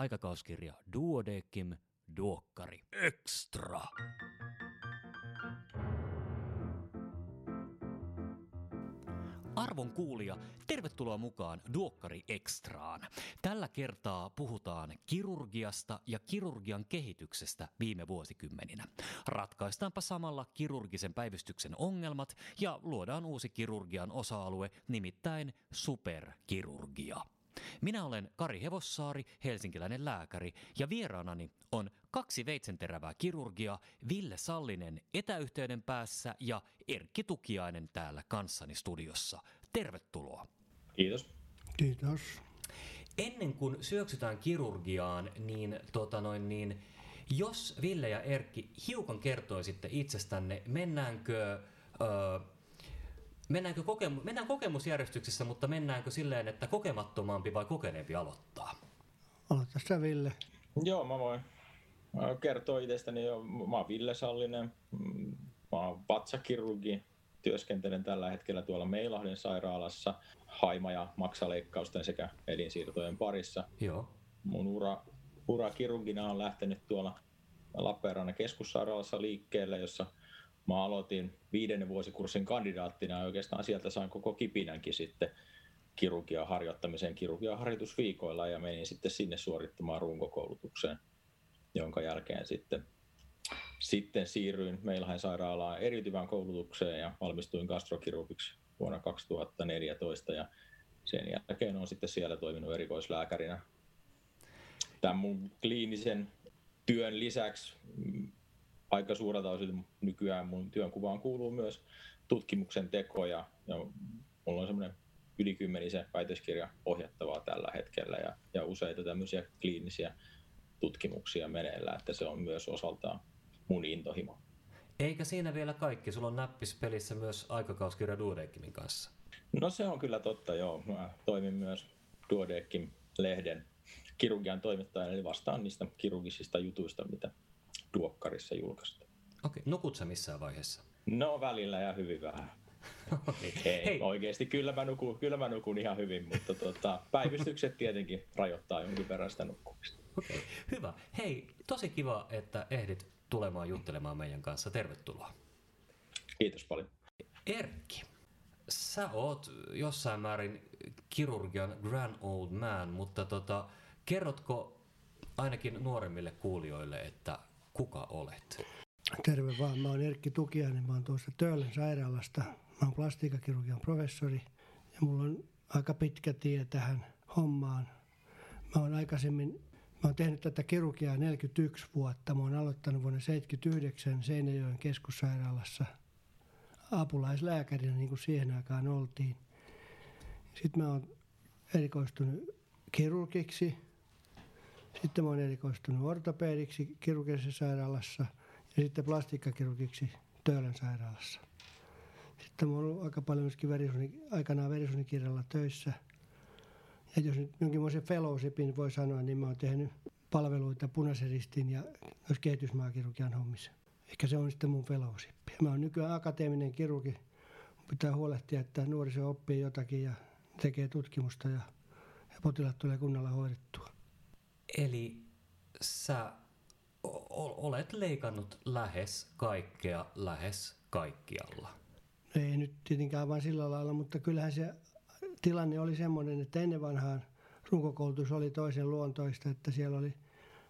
aikakauskirja Duodekim Duokkari Extra. Arvon kuulija, tervetuloa mukaan Duokkari Extraan. Tällä kertaa puhutaan kirurgiasta ja kirurgian kehityksestä viime vuosikymmeninä. Ratkaistaanpa samalla kirurgisen päivystyksen ongelmat ja luodaan uusi kirurgian osa-alue, nimittäin superkirurgia. Minä olen Kari Hevossaari, helsinkiläinen lääkäri, ja vieraanani on kaksi veitsenterävää kirurgia, Ville Sallinen etäyhteyden päässä ja Erkki Tukiainen täällä kanssani studiossa. Tervetuloa. Kiitos. Kiitos. Ennen kuin syöksytään kirurgiaan, niin, tota noin, niin jos Ville ja Erkki hiukan kertoisitte itsestänne, mennäänkö... Öö, Mennäänkö kokemu- mennään kokemusjärjestyksessä, mutta mennäänkö silleen, että kokemattomampi vai kokeneempi aloittaa? Aloita sä Ville. Joo, mä voin kertoa itsestäni jo. Mä oon Ville Sallinen, mä oon vatsakirurgi, työskentelen tällä hetkellä tuolla Meilahden sairaalassa haima- ja maksaleikkausten sekä elinsiirtojen parissa. Joo. Mun ura, ura kirurgina on lähtenyt tuolla Lappeenrannan keskussairaalassa liikkeelle, jossa mä aloitin viidennen vuosikurssin kandidaattina ja oikeastaan sieltä sain koko kipinänkin sitten kirurgian harjoittamisen kirurgian harjoitusviikoilla ja menin sitten sinne suorittamaan runkokoulutukseen, jonka jälkeen sitten, sitten siirryin Meilhain sairaalaan eriytyvään koulutukseen ja valmistuin gastrokirurgiksi vuonna 2014 ja sen jälkeen olen sitten siellä toiminut erikoislääkärinä. Tämän mun kliinisen työn lisäksi aika suurelta osin nykyään mun työnkuvaan kuuluu myös tutkimuksen teko ja, ja mulla on semmoinen yli kymmenisen väitöskirja ohjattavaa tällä hetkellä ja, ja useita tämmöisiä kliinisiä tutkimuksia meneillään, että se on myös osaltaan mun intohimo. Eikä siinä vielä kaikki, sulla on näppis pelissä myös aikakauskirja Duodekimin kanssa. No se on kyllä totta, joo. Mä toimin myös Duodekim-lehden kirurgian toimittajana, eli vastaan niistä kirurgisista jutuista, mitä Duokkarissa julkaistaan. Okei, nukut sä missään vaiheessa? No välillä ja hyvin vähän. Ei, Hei, oikeasti kyllä mä, nukun, kyllä mä nukun ihan hyvin, mutta tota, päivystykset tietenkin rajoittaa jonkin verran sitä nukkumista. okei, hyvä. Hei, tosi kiva, että ehdit tulemaan juttelemaan meidän kanssa. Tervetuloa. Kiitos paljon. Erkki, sä oot jossain määrin kirurgian grand old man, mutta tota, kerrotko ainakin nuoremmille kuulijoille, että kuka olet? Terve vaan, mä oon Erkki Tukiainen, mä oon tuosta Töölön sairaalasta. Mä oon plastiikkakirurgian professori ja mulla on aika pitkä tie tähän hommaan. Mä oon aikaisemmin, mä oon tehnyt tätä kirurgiaa 41 vuotta. Mä oon aloittanut vuonna 79 Seinäjoen keskussairaalassa apulaislääkärinä, niin kuin siihen aikaan oltiin. Sitten mä oon erikoistunut kirurgiksi. Sitten mä oon erikoistunut ortopediksi kirurgisessa sairaalassa ja sitten plastiikkakirurgiksi Töölön sairaalassa. Sitten mä oon ollut aika paljon myöskin verisuoni, aikanaan verisuonikirjalla töissä. Ja jos nyt jonkinlaisen fellowshipin voi sanoa, niin mä oon tehnyt palveluita punaisen ristin ja myös kehitysmaakirurgian hommissa. Ehkä se on sitten mun fellowship. Mä oon nykyään akateeminen kirurgi. Mun pitää huolehtia, että nuoriso oppii jotakin ja tekee tutkimusta ja, ja potilaat tulee kunnolla hoidettua. Eli sä o- olet leikannut lähes kaikkea lähes kaikkialla. Ei nyt tietenkään vain sillä lailla, mutta kyllähän se tilanne oli semmoinen, että ennen vanhaan runkokoulutus oli toisen luontoista, että siellä oli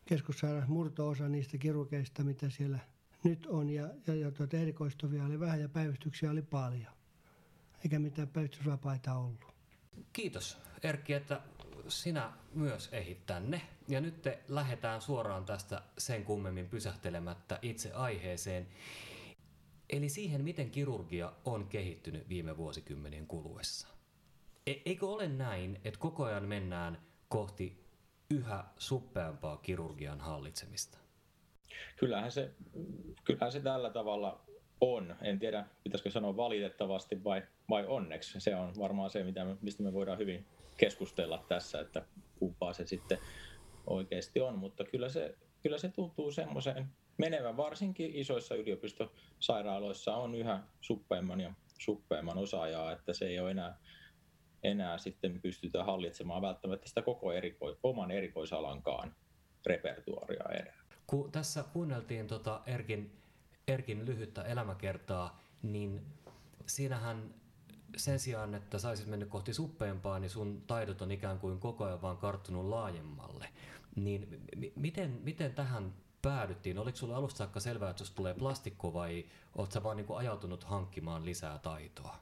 keskussairaalassa murto-osa niistä kirurgeista, mitä siellä nyt on, ja, ja, ja tuota erikoistuvia oli vähän ja päivystyksiä oli paljon, eikä mitään päivystysvapaita ollut. Kiitos Erkki, että sinä myös ehit tänne. Ja nyt te lähdetään suoraan tästä sen kummemmin pysähtelemättä itse aiheeseen. Eli siihen, miten kirurgia on kehittynyt viime vuosikymmenien kuluessa. E- eikö ole näin, että koko ajan mennään kohti yhä suppeampaa kirurgian hallitsemista? Kyllähän se, kyllähän se tällä tavalla on. En tiedä, pitäisikö sanoa valitettavasti vai, vai onneksi. Se on varmaan se, mitä me, mistä me voidaan hyvin keskustella tässä, että kumpaa se sitten oikeasti on. Mutta kyllä se, kyllä se tuntuu semmoiseen menevän, varsinkin isoissa yliopistosairaaloissa on yhä suppeimman ja suppeimman osaajaa, että se ei ole enää, enää sitten pystytä hallitsemaan välttämättä sitä koko eriko, oman erikoisalankaan repertuaria enää. Kun tässä kuunneltiin tota Erkin, Erkin lyhyttä elämäkertaa, niin siinähän sen sijaan, että saisit mennyt kohti suppeampaa, niin sun taidot on ikään kuin koko ajan vaan karttunut laajemmalle. Niin m- miten, miten tähän päädyttiin? Oliko sulle alusta saakka selvää, että tulee plastikko vai oletko sä vaan niin ajautunut hankkimaan lisää taitoa?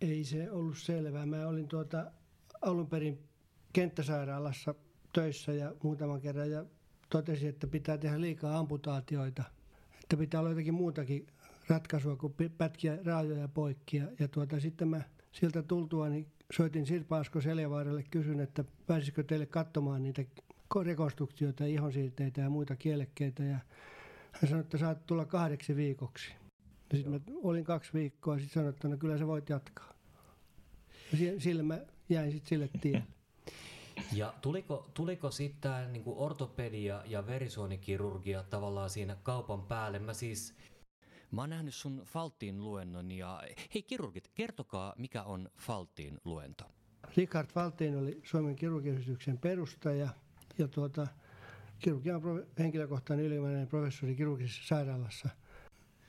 Ei se ollut selvää. Mä olin tuota alun perin kenttäsairaalassa töissä ja muutaman kerran ja totesin, että pitää tehdä liikaa amputaatioita. Että pitää olla jotakin muutakin ratkaisua kuin pätkiä raajoja poikki. Ja, ja tuota, sitten mä siltä tultua niin soitin Sirpa Asko Seljavaaralle, kysyn, että pääsisikö teille katsomaan niitä rekonstruktioita, ihonsiirteitä ja muita kielekkeitä. Ja hän sanoi, että saat tulla kahdeksi viikoksi. Ja sitten mä olin kaksi viikkoa ja sitten sanoin, että no kyllä sä voit jatkaa. Ja sillä mä jäin sitten sille tielle. Ja tuliko, tuliko sitten niin ortopedia ja verisuonikirurgia tavallaan siinä kaupan päälle? Mä siis Mä oon nähnyt sun Faltin luennon ja hei kirurgit, kertokaa mikä on Faltin luento. Richard Faltin oli Suomen kirurgiyhdistyksen perustaja ja tuota, kirurgian henkilökohtainen ylimääräinen professori kirurgisessa sairaalassa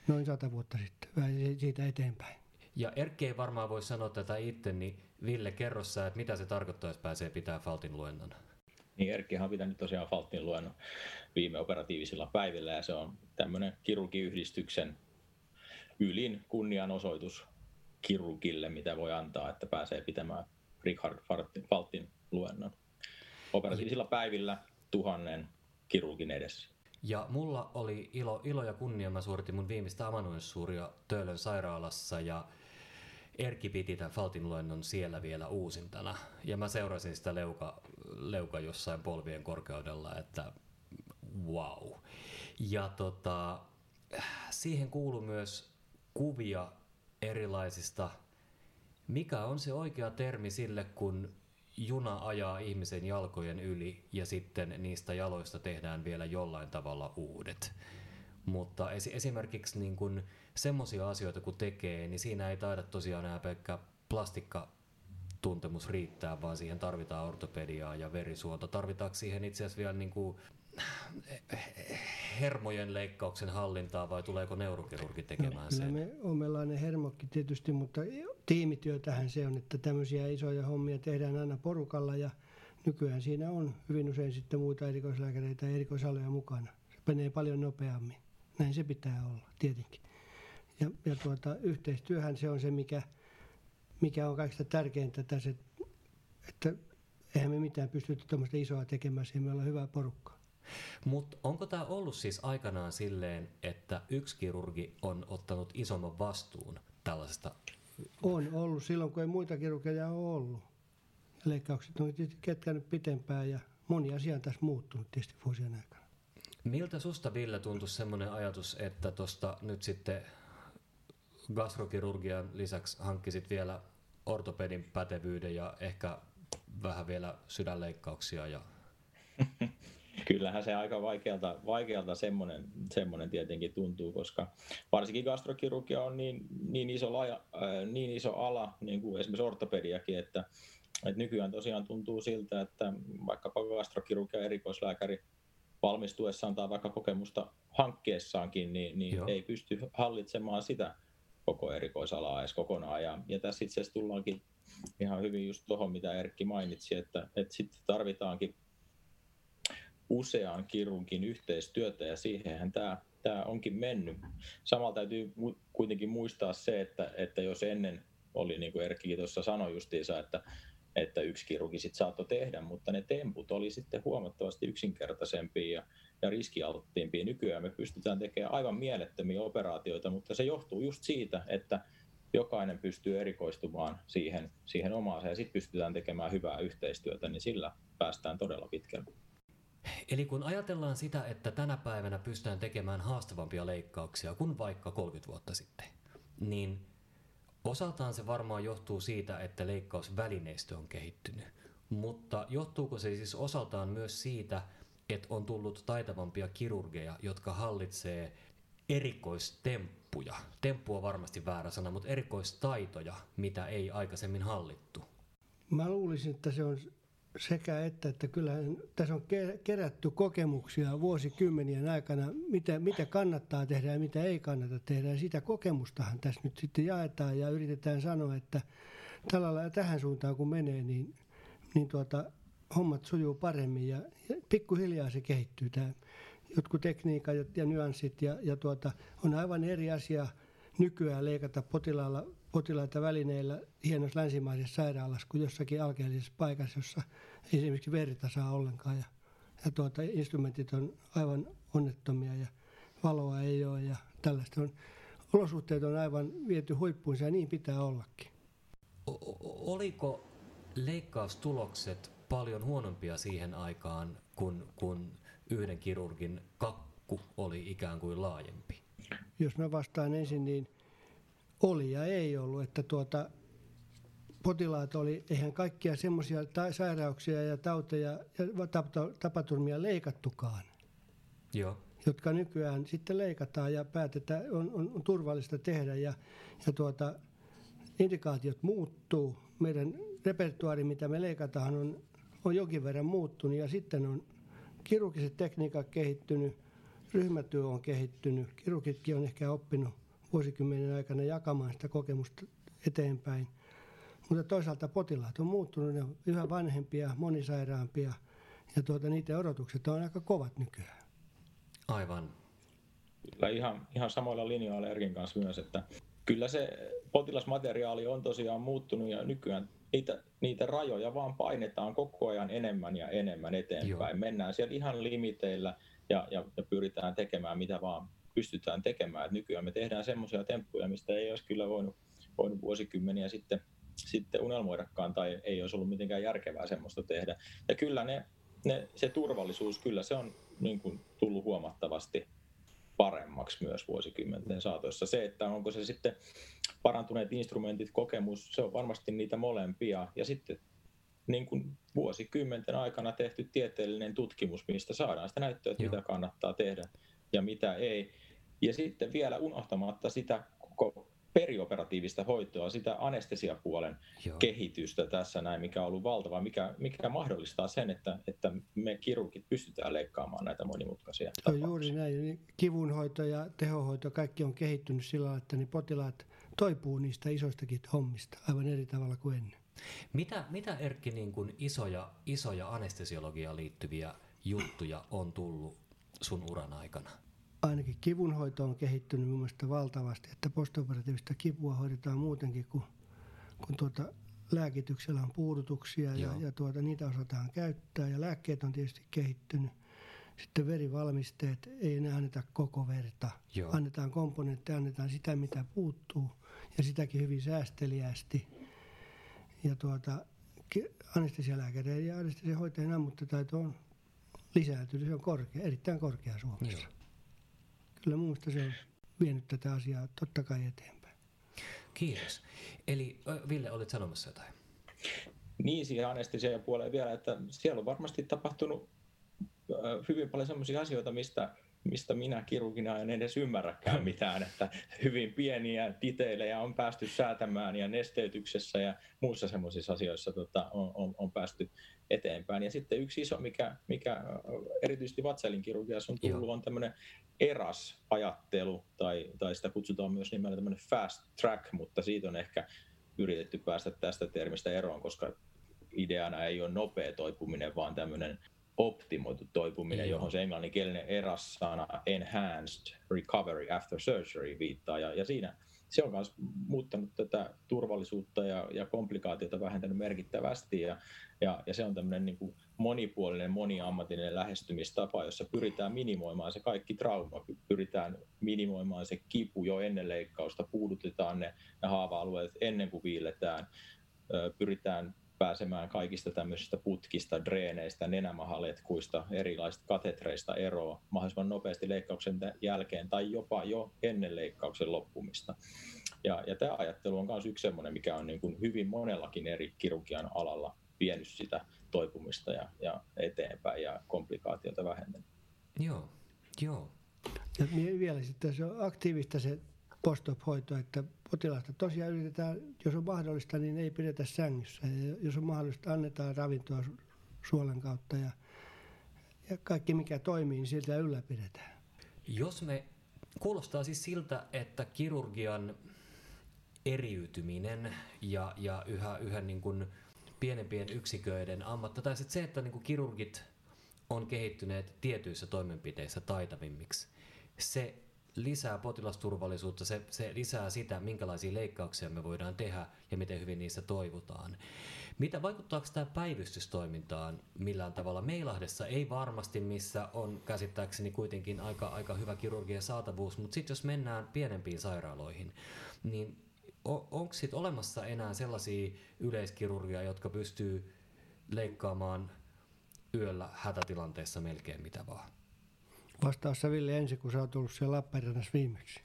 noin sata vuotta sitten, vähän siitä eteenpäin. Ja Erkki ei varmaan voi sanoa tätä itse, niin Ville, kerro sä, että mitä se tarkoittaa, jos pääsee pitää Faltin luennon? Niin Erkki on pitänyt tosiaan Faltin luennon viime operatiivisilla päivillä ja se on tämmöinen kirurgiyhdistyksen ylin kunnianosoitus kirurgille, mitä voi antaa, että pääsee pitämään Richard Faltin luennon. Operatiivisilla päivillä tuhannen kirurgin edessä. Ja mulla oli ilo, ilo ja kunnia, mä suoritin mun viimeistä amanuenssuuria Töölön sairaalassa ja Erkki piti tämän Faltin luennon siellä vielä uusintana. Ja mä seurasin sitä leuka, leuka jossain polvien korkeudella, että wow. Ja tota, siihen kuuluu myös kuvia erilaisista, mikä on se oikea termi sille, kun juna ajaa ihmisen jalkojen yli ja sitten niistä jaloista tehdään vielä jollain tavalla uudet. Mutta esimerkiksi niin kun semmoisia asioita kun tekee, niin siinä ei taida tosiaan enää pelkkä plastikka tuntemus riittää, vaan siihen tarvitaan ortopediaa ja verisuonta. Tarvitaanko siihen itse asiassa vielä niin kuin hermojen leikkauksen hallintaa vai tuleeko neurokirurgi tekemään no, sen? me omelainen hermokki tietysti, mutta tiimityötähän se on, että tämmöisiä isoja hommia tehdään aina porukalla ja nykyään siinä on hyvin usein sitten muita erikoislääkäreitä ja erikoisaloja mukana. Se menee paljon nopeammin. Näin se pitää olla, tietenkin. Ja, ja tuota, yhteistyöhän se on se, mikä, mikä on kaikista tärkeintä tässä, että eihän me mitään pystytty tuommoista isoa tekemään, siihen me ollaan hyvä porukka. Mutta onko tämä ollut siis aikanaan silleen, että yksi kirurgi on ottanut isomman vastuun tällaisesta? On ollut silloin, kun ei muita kirurgeja ole ollut. Leikkaukset on tietysti ketkänyt pitempään ja moni asia on tässä muuttunut tietysti vuosien aikana. Miltä susta Ville tuntui semmoinen ajatus, että tuosta nyt sitten gastrokirurgian lisäksi hankkisit vielä ortopedin pätevyyden ja ehkä vähän vielä sydänleikkauksia ja kyllähän se aika vaikealta, vaikealta semmoinen, semmoinen tietenkin tuntuu, koska varsinkin gastrokirurgia on niin, niin, iso, laja, äh, niin iso ala, niin kuin esimerkiksi ortopediakin, että, että nykyään tosiaan tuntuu siltä, että vaikkapa gastrokirurgia erikoislääkäri valmistuessaan tai vaikka kokemusta hankkeessaankin, niin, niin ei pysty hallitsemaan sitä koko erikoisalaa edes kokonaan. Ja, ja tässä itse asiassa tullaankin ihan hyvin just tuohon, mitä Erkki mainitsi, että, että sitten tarvitaankin usean kirurgin yhteistyötä ja siihenhän tämä, tämä onkin mennyt. Samalla täytyy kuitenkin muistaa se, että, että jos ennen oli, niin kuin Erkkikin tuossa sanoi justiinsa, että, että yksi kirurgi sitten saattoi tehdä, mutta ne temput oli sitten huomattavasti yksinkertaisempia ja, ja riskialttiimpia. Nykyään me pystytään tekemään aivan mielettömiä operaatioita, mutta se johtuu just siitä, että jokainen pystyy erikoistumaan siihen, siihen omaansa ja sitten pystytään tekemään hyvää yhteistyötä, niin sillä päästään todella pitkälle. Eli kun ajatellaan sitä, että tänä päivänä pystytään tekemään haastavampia leikkauksia kuin vaikka 30 vuotta sitten, niin osaltaan se varmaan johtuu siitä, että leikkausvälineistö on kehittynyt. Mutta johtuuko se siis osaltaan myös siitä, että on tullut taitavampia kirurgeja, jotka hallitsee erikoistemppuja. Temppu on varmasti väärä sana, mutta erikoistaitoja, mitä ei aikaisemmin hallittu. Mä luulisin, että se on sekä että, että kyllä tässä on kerätty kokemuksia vuosikymmenien aikana, mitä, mitä kannattaa tehdä ja mitä ei kannata tehdä. Ja sitä kokemustahan tässä nyt sitten jaetaan ja yritetään sanoa, että tällä lailla tähän suuntaan kun menee, niin, niin tuota, hommat sujuu paremmin ja, ja pikkuhiljaa se kehittyy. Tämä jotkut tekniikat ja, ja nyanssit ja, ja tuota, on aivan eri asia nykyään leikata potilaalla potilaita välineillä hienossa länsimaisessa sairaalassa kuin jossakin alkeellisessa paikassa, jossa ei esimerkiksi verta saa ollenkaan. Ja, ja tuota, instrumentit on aivan onnettomia ja valoa ei ole ja tällaista on. Olosuhteet on aivan viety huippuun ja niin pitää ollakin. O- oliko leikkaustulokset paljon huonompia siihen aikaan, kun, kun yhden kirurgin kakku oli ikään kuin laajempi? Jos mä vastaan ensin, niin oli ja ei ollut, että tuota, potilaat oli, eihän kaikkia semmoisia sairauksia ja tauteja ja tapaturmia leikattukaan. Joo. Jotka nykyään sitten leikataan ja päätetään, on, on, on turvallista tehdä ja, ja tuota, indikaatiot muuttuu. Meidän repertuaari, mitä me leikataan, on, on jonkin verran muuttunut ja sitten on kirurgiset tekniikat kehittynyt, ryhmätyö on kehittynyt, kirurgitkin on ehkä oppinut vuosikymmenen aikana jakamaan sitä kokemusta eteenpäin. Mutta toisaalta potilaat on muuttunut, ne on yhä vanhempia, monisairaampia ja tuota, niiden odotukset on aika kovat nykyään. Aivan. Kyllä ihan, ihan samoilla linjoilla Erkin kanssa myös, että kyllä se potilasmateriaali on tosiaan muuttunut ja nykyään niitä, niitä rajoja vaan painetaan koko ajan enemmän ja enemmän eteenpäin. Joo. Mennään siellä ihan limiteillä ja, ja, ja pyritään tekemään mitä vaan pystytään tekemään. Et nykyään me tehdään semmoisia temppuja, mistä ei olisi kyllä voinut, voinut vuosikymmeniä sitten, sitten unelmoidakaan tai ei olisi ollut mitenkään järkevää semmoista tehdä. Ja kyllä ne, ne, se turvallisuus, kyllä se on niin kuin tullut huomattavasti paremmaksi myös vuosikymmenten saatoissa. Se, että onko se sitten parantuneet instrumentit, kokemus, se on varmasti niitä molempia. Ja sitten niin kuin vuosikymmenten aikana tehty tieteellinen tutkimus, mistä saadaan sitä näyttöä, että Joo. mitä kannattaa tehdä ja mitä ei. Ja sitten vielä unohtamatta sitä koko perioperatiivista hoitoa, sitä anestesiapuolen Joo. kehitystä tässä näin, mikä on ollut valtava, mikä, mikä mahdollistaa sen, että, että me kirurgit pystytään leikkaamaan näitä monimutkaisia Se on juuri näin. Kivunhoito ja tehohoito, kaikki on kehittynyt sillä tavalla, että niin potilaat toipuu niistä isoistakin hommista aivan eri tavalla kuin ennen. Mitä, mitä Erkki niin kuin isoja, isoja anestesiologiaan liittyviä juttuja on tullut sun uran aikana? Ainakin kivunhoito on kehittynyt mun mielestä valtavasti, että postoperatiivista kipua hoidetaan muutenkin kuin, kun tuota, lääkityksellä on puudutuksia ja, ja tuota, niitä osataan käyttää ja lääkkeet on tietysti kehittynyt. Sitten verivalmisteet, ei enää anneta koko verta. Joo. Annetaan komponentteja, annetaan sitä mitä puuttuu ja sitäkin hyvin säästeliästi. Ja tuota, anestesialääkäreiden ja anestesiahoitajien ammuttitaito on lisääntynyt, se on korkea, erittäin korkea Suomessa. Joo kyllä mun mielestä se on vienyt tätä asiaa totta kai eteenpäin. Kiitos. Eli Ville, olit sanomassa jotain? Niin, siihen anestesian puoleen vielä, että siellä on varmasti tapahtunut hyvin paljon sellaisia asioita, mistä mistä minä kirurgina en edes ymmärräkään mitään, että hyvin pieniä titeilejä on päästy säätämään ja nesteytyksessä ja muissa semmoisissa asioissa tota, on, on, on päästy eteenpäin. Ja sitten yksi iso, mikä, mikä erityisesti vatselin kirurgiassa on tullut, Joo. on tämmöinen eras-ajattelu, tai, tai sitä kutsutaan myös nimellä tämmöinen fast track, mutta siitä on ehkä yritetty päästä tästä termistä eroon, koska ideana ei ole nopea toipuminen, vaan tämmöinen optimoitu toipuminen, johon se englanninkielinen eras-sana enhanced recovery after surgery viittaa. Ja, ja siinä se on myös muuttanut tätä turvallisuutta ja, ja komplikaatiota vähentänyt merkittävästi. Ja, ja, ja se on tämmöinen niin kuin monipuolinen, moniammatinen lähestymistapa, jossa pyritään minimoimaan se kaikki trauma, pyritään minimoimaan se kipu jo ennen leikkausta, puudutetaan ne, ne haava-alueet ennen kuin viiletään, pyritään pääsemään kaikista tämmöisistä putkista, dreeneistä, nenämahaletkuista, erilaisista katetreista eroa mahdollisimman nopeasti leikkauksen jälkeen tai jopa jo ennen leikkauksen loppumista. Ja, ja tämä ajattelu on myös yksi sellainen, mikä on niin kuin hyvin monellakin eri kirurgian alalla vienyt sitä toipumista ja, ja eteenpäin ja komplikaatioita vähentänyt. Joo, joo. Ja vielä sitten se on aktiivista se post-op-hoito, että potilasta tosiaan yritetään, jos on mahdollista, niin ei pidetä sängyssä. Ja jos on mahdollista, annetaan ravintoa suolen kautta ja, ja kaikki mikä toimii, niin siltä ylläpidetään. Jos me kuulostaa siis siltä, että kirurgian eriytyminen ja, ja yhä, yhä niin kuin pienempien yksiköiden ammatta, tai se, että niin kuin kirurgit on kehittyneet tietyissä toimenpiteissä taitavimmiksi, se lisää potilasturvallisuutta, se, se lisää sitä, minkälaisia leikkauksia me voidaan tehdä ja miten hyvin niissä toivotaan. Mitä vaikuttaako tämä päivystystoimintaan millään tavalla? Meilahdessa ei varmasti, missä on käsittääkseni kuitenkin aika, aika hyvä kirurgia saatavuus, mutta sitten jos mennään pienempiin sairaaloihin, niin onko sitten olemassa enää sellaisia yleiskirurgia, jotka pystyy leikkaamaan yöllä hätätilanteessa melkein mitä vaan? Vastaa sä Ville ensin, kun sä oot ollut siellä Lappeenrannassa viimeksi.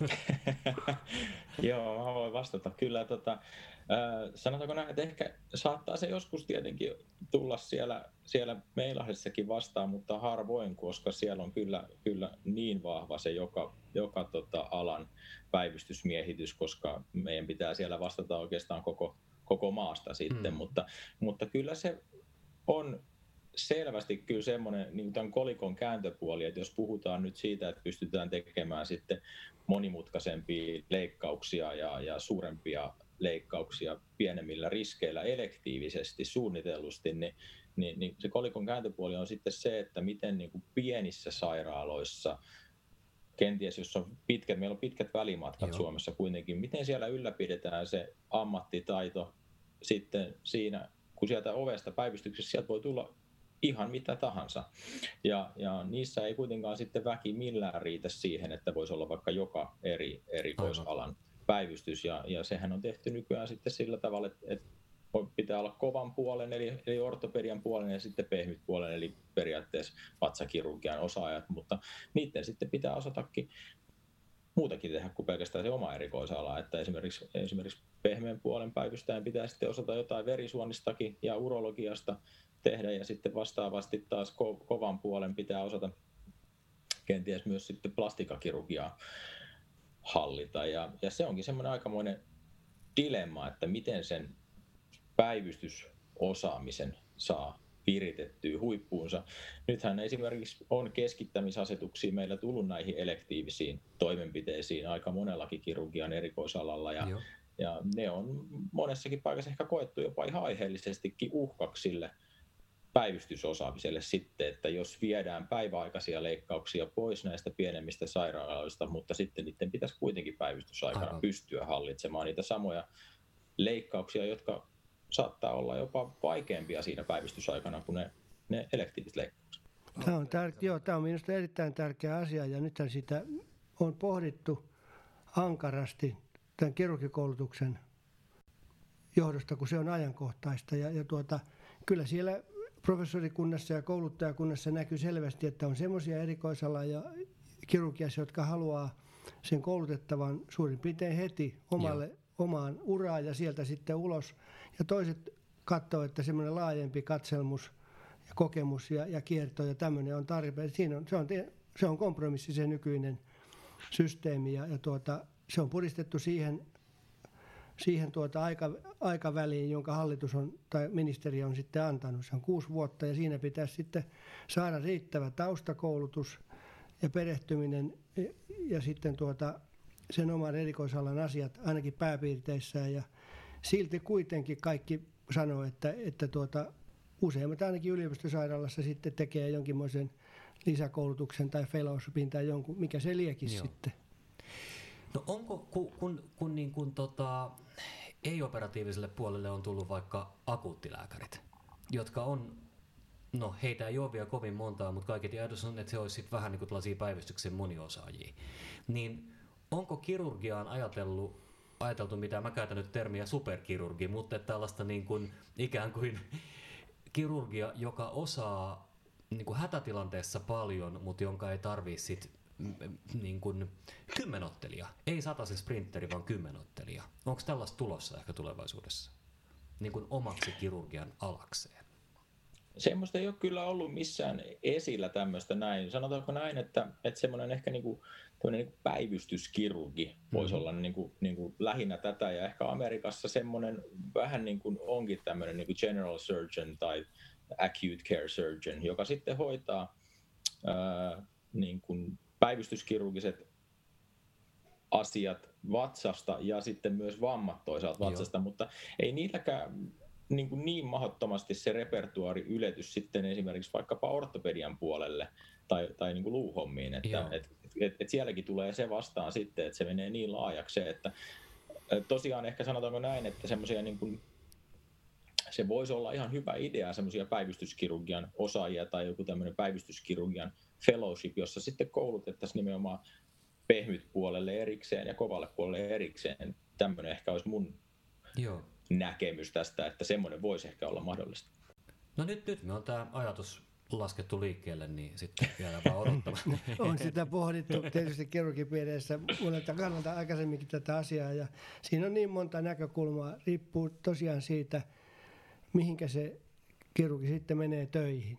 Joo, mä voin vastata. Kyllä, tota, äh, sanotaanko näin, että ehkä saattaa se joskus tietenkin tulla siellä, siellä Meilahdessakin vastaan, mutta harvoin, koska siellä on kyllä, kyllä niin vahva se joka, joka tota, alan päivystysmiehitys, koska meidän pitää siellä vastata oikeastaan koko, koko maasta sitten, mm. mutta, mutta kyllä se on selvästi kyllä semmoinen niin tämän kolikon kääntöpuoli, että jos puhutaan nyt siitä, että pystytään tekemään sitten monimutkaisempia leikkauksia ja, ja suurempia leikkauksia pienemmillä riskeillä elektiivisesti, suunnitellusti, niin, niin, niin se kolikon kääntöpuoli on sitten se, että miten niin kuin pienissä sairaaloissa, kenties jos on pitkät, meillä on pitkät välimatkat Joo. Suomessa kuitenkin, miten siellä ylläpidetään se ammattitaito sitten siinä, kun sieltä ovesta päivystyksessä sieltä voi tulla ihan mitä tahansa. Ja, ja niissä ei kuitenkaan sitten väki millään riitä siihen, että voisi olla vaikka joka eri erikoisalan päivystys. Ja, ja sehän on tehty nykyään sitten sillä tavalla, että, että pitää olla kovan puolen, eli, eli ortopedian puolen ja sitten pehmyt puolen, eli periaatteessa vatsakirurgian osaajat, mutta niiden sitten pitää osatakin muutakin tehdä kuin pelkästään se oma erikoisala, että esimerkiksi, esimerkiksi pehmeän puolen päivystäjän pitää sitten osata jotain verisuonistakin ja urologiasta tehdä ja sitten vastaavasti taas ko- kovan puolen pitää osata kenties myös sitten plastikakirurgiaa hallita ja, ja se onkin semmoinen aikamoinen dilemma, että miten sen päivystysosaamisen saa viritettyä huippuunsa. Nythän esimerkiksi on keskittämisasetuksia meillä tullut näihin elektiivisiin toimenpiteisiin aika monellakin kirurgian erikoisalalla ja, ja ne on monessakin paikassa ehkä koettu jopa ihan aiheellisestikin uhkaksi sille päivystysosaamiselle sitten, että jos viedään päiväaikaisia leikkauksia pois näistä pienemmistä sairaaloista, mutta sitten niiden pitäisi kuitenkin päivystysaikana Aivan. pystyä hallitsemaan niitä samoja leikkauksia, jotka saattaa olla jopa vaikeampia siinä päivystysaikana kuin ne, ne elektiiviset leikkaukset. Tämä on, tär- joo, tämä on minusta erittäin tärkeä asia ja nythän sitä on pohdittu ankarasti tämän kirurgikoulutuksen johdosta, kun se on ajankohtaista. Ja, ja tuota, kyllä siellä professorikunnassa ja kouluttajakunnassa näkyy selvästi, että on semmoisia erikoisala ja kirurgiassa, jotka haluaa sen koulutettavan suurin piirtein heti omalle, omaan uraan ja sieltä sitten ulos. Ja toiset katsoo, että semmoinen laajempi katselmus ja kokemus ja, ja kierto ja tämmöinen on tarpeen. Siinä on, se, on, se on kompromissi se nykyinen systeemi ja, ja tuota, se on puristettu siihen siihen tuota aika, aikaväliin, jonka hallitus on tai ministeri on sitten antanut. Se on kuusi vuotta ja siinä pitäisi sitten saada riittävä taustakoulutus ja perehtyminen ja, ja sitten tuota sen oman erikoisalan asiat ainakin pääpiirteissään ja silti kuitenkin kaikki sanoo, että, että tuota, useimmat ainakin yliopistosairaalassa sitten tekee jonkinmoisen lisäkoulutuksen tai fellowshipin tai jonkun, mikä se liekisi Joo. sitten. No onko, kun, kun, kun niin kun tota, ei-operatiiviselle puolelle on tullut vaikka akuuttilääkärit, jotka on, no heitä ei ole vielä kovin montaa, mutta kaiketi ajatus on, että se olisi vähän niin kuin päivystyksen moniosaajia. Niin onko kirurgiaan ajatellut, ajateltu, mitä mä käytän nyt termiä superkirurgi, mutta tällaista niin kuin, ikään kuin kirurgia, joka osaa niin kuin hätätilanteessa paljon, mutta jonka ei tarvitse niin kuin kymmenottelija. Ei se sprinteri, vaan kymmenottelija. Onko tällaista tulossa ehkä tulevaisuudessa? Niin kuin omaksi kirurgian alakseen. Semmoista ei ole kyllä ollut missään esillä tämmöistä näin. Sanotaanko näin, että, että semmoinen ehkä niin kuin, niin kuin päivystyskirurgi voisi olla niin kuin, niin kuin lähinnä tätä. Ja ehkä Amerikassa semmoinen vähän niin kuin onkin tämmöinen niin kuin general surgeon tai acute care surgeon, joka sitten hoitaa ää, niin kuin päivystyskirurgiset asiat vatsasta ja sitten myös vammat toisaalta vatsasta, Joo. mutta ei niilläkään niin, kuin niin mahdottomasti se repertuari yletys sitten esimerkiksi vaikkapa ortopedian puolelle tai, tai niin kuin luuhommiin, että et, et, et sielläkin tulee se vastaan sitten, että se menee niin laajaksi, että tosiaan ehkä sanotaanko näin, että semmoisia niin kuin se voisi olla ihan hyvä idea semmoisia päivystyskirurgian osaajia tai joku tämmöinen päivystyskirurgian fellowship, jossa sitten koulutettaisiin nimenomaan pehmyt puolelle erikseen ja kovalle puolelle erikseen. Tämmöinen ehkä olisi mun Joo. näkemys tästä, että semmoinen voisi ehkä olla mahdollista. No nyt, nyt me on tämä ajatus laskettu liikkeelle, niin sitten vielä vaan odottamaan. on sitä pohdittu tietysti kirurgipiireissä monelta kannalta aikaisemminkin tätä asiaa ja siinä on niin monta näkökulmaa, riippuu tosiaan siitä, mihinkä se kirurgi sitten menee töihin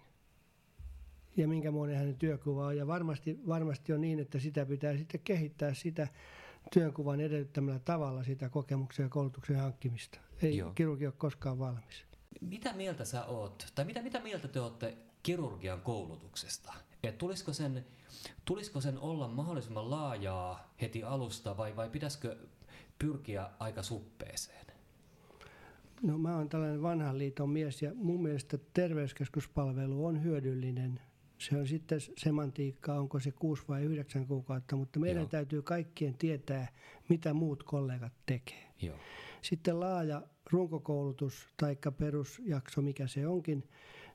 ja minkä muoden hänen työkuva on. Ja varmasti, varmasti on niin, että sitä pitää sitten kehittää sitä työnkuvan edellyttämällä tavalla sitä kokemuksen ja koulutuksen hankkimista. Ei Joo. kirurgi ole koskaan valmis. Mitä mieltä sä oot, tai mitä, mitä mieltä te olette kirurgian koulutuksesta? Et tulisiko, sen, tulisiko sen olla mahdollisimman laajaa heti alusta vai, vai pitäisikö pyrkiä aika suppeeseen? No mä oon tällainen vanhan liiton mies ja mun mielestä terveyskeskuspalvelu on hyödyllinen. Se on sitten semantiikkaa, onko se kuusi vai yhdeksän kuukautta, mutta meidän Joo. täytyy kaikkien tietää, mitä muut kollegat tekee. Joo. Sitten laaja runkokoulutus tai perusjakso, mikä se onkin,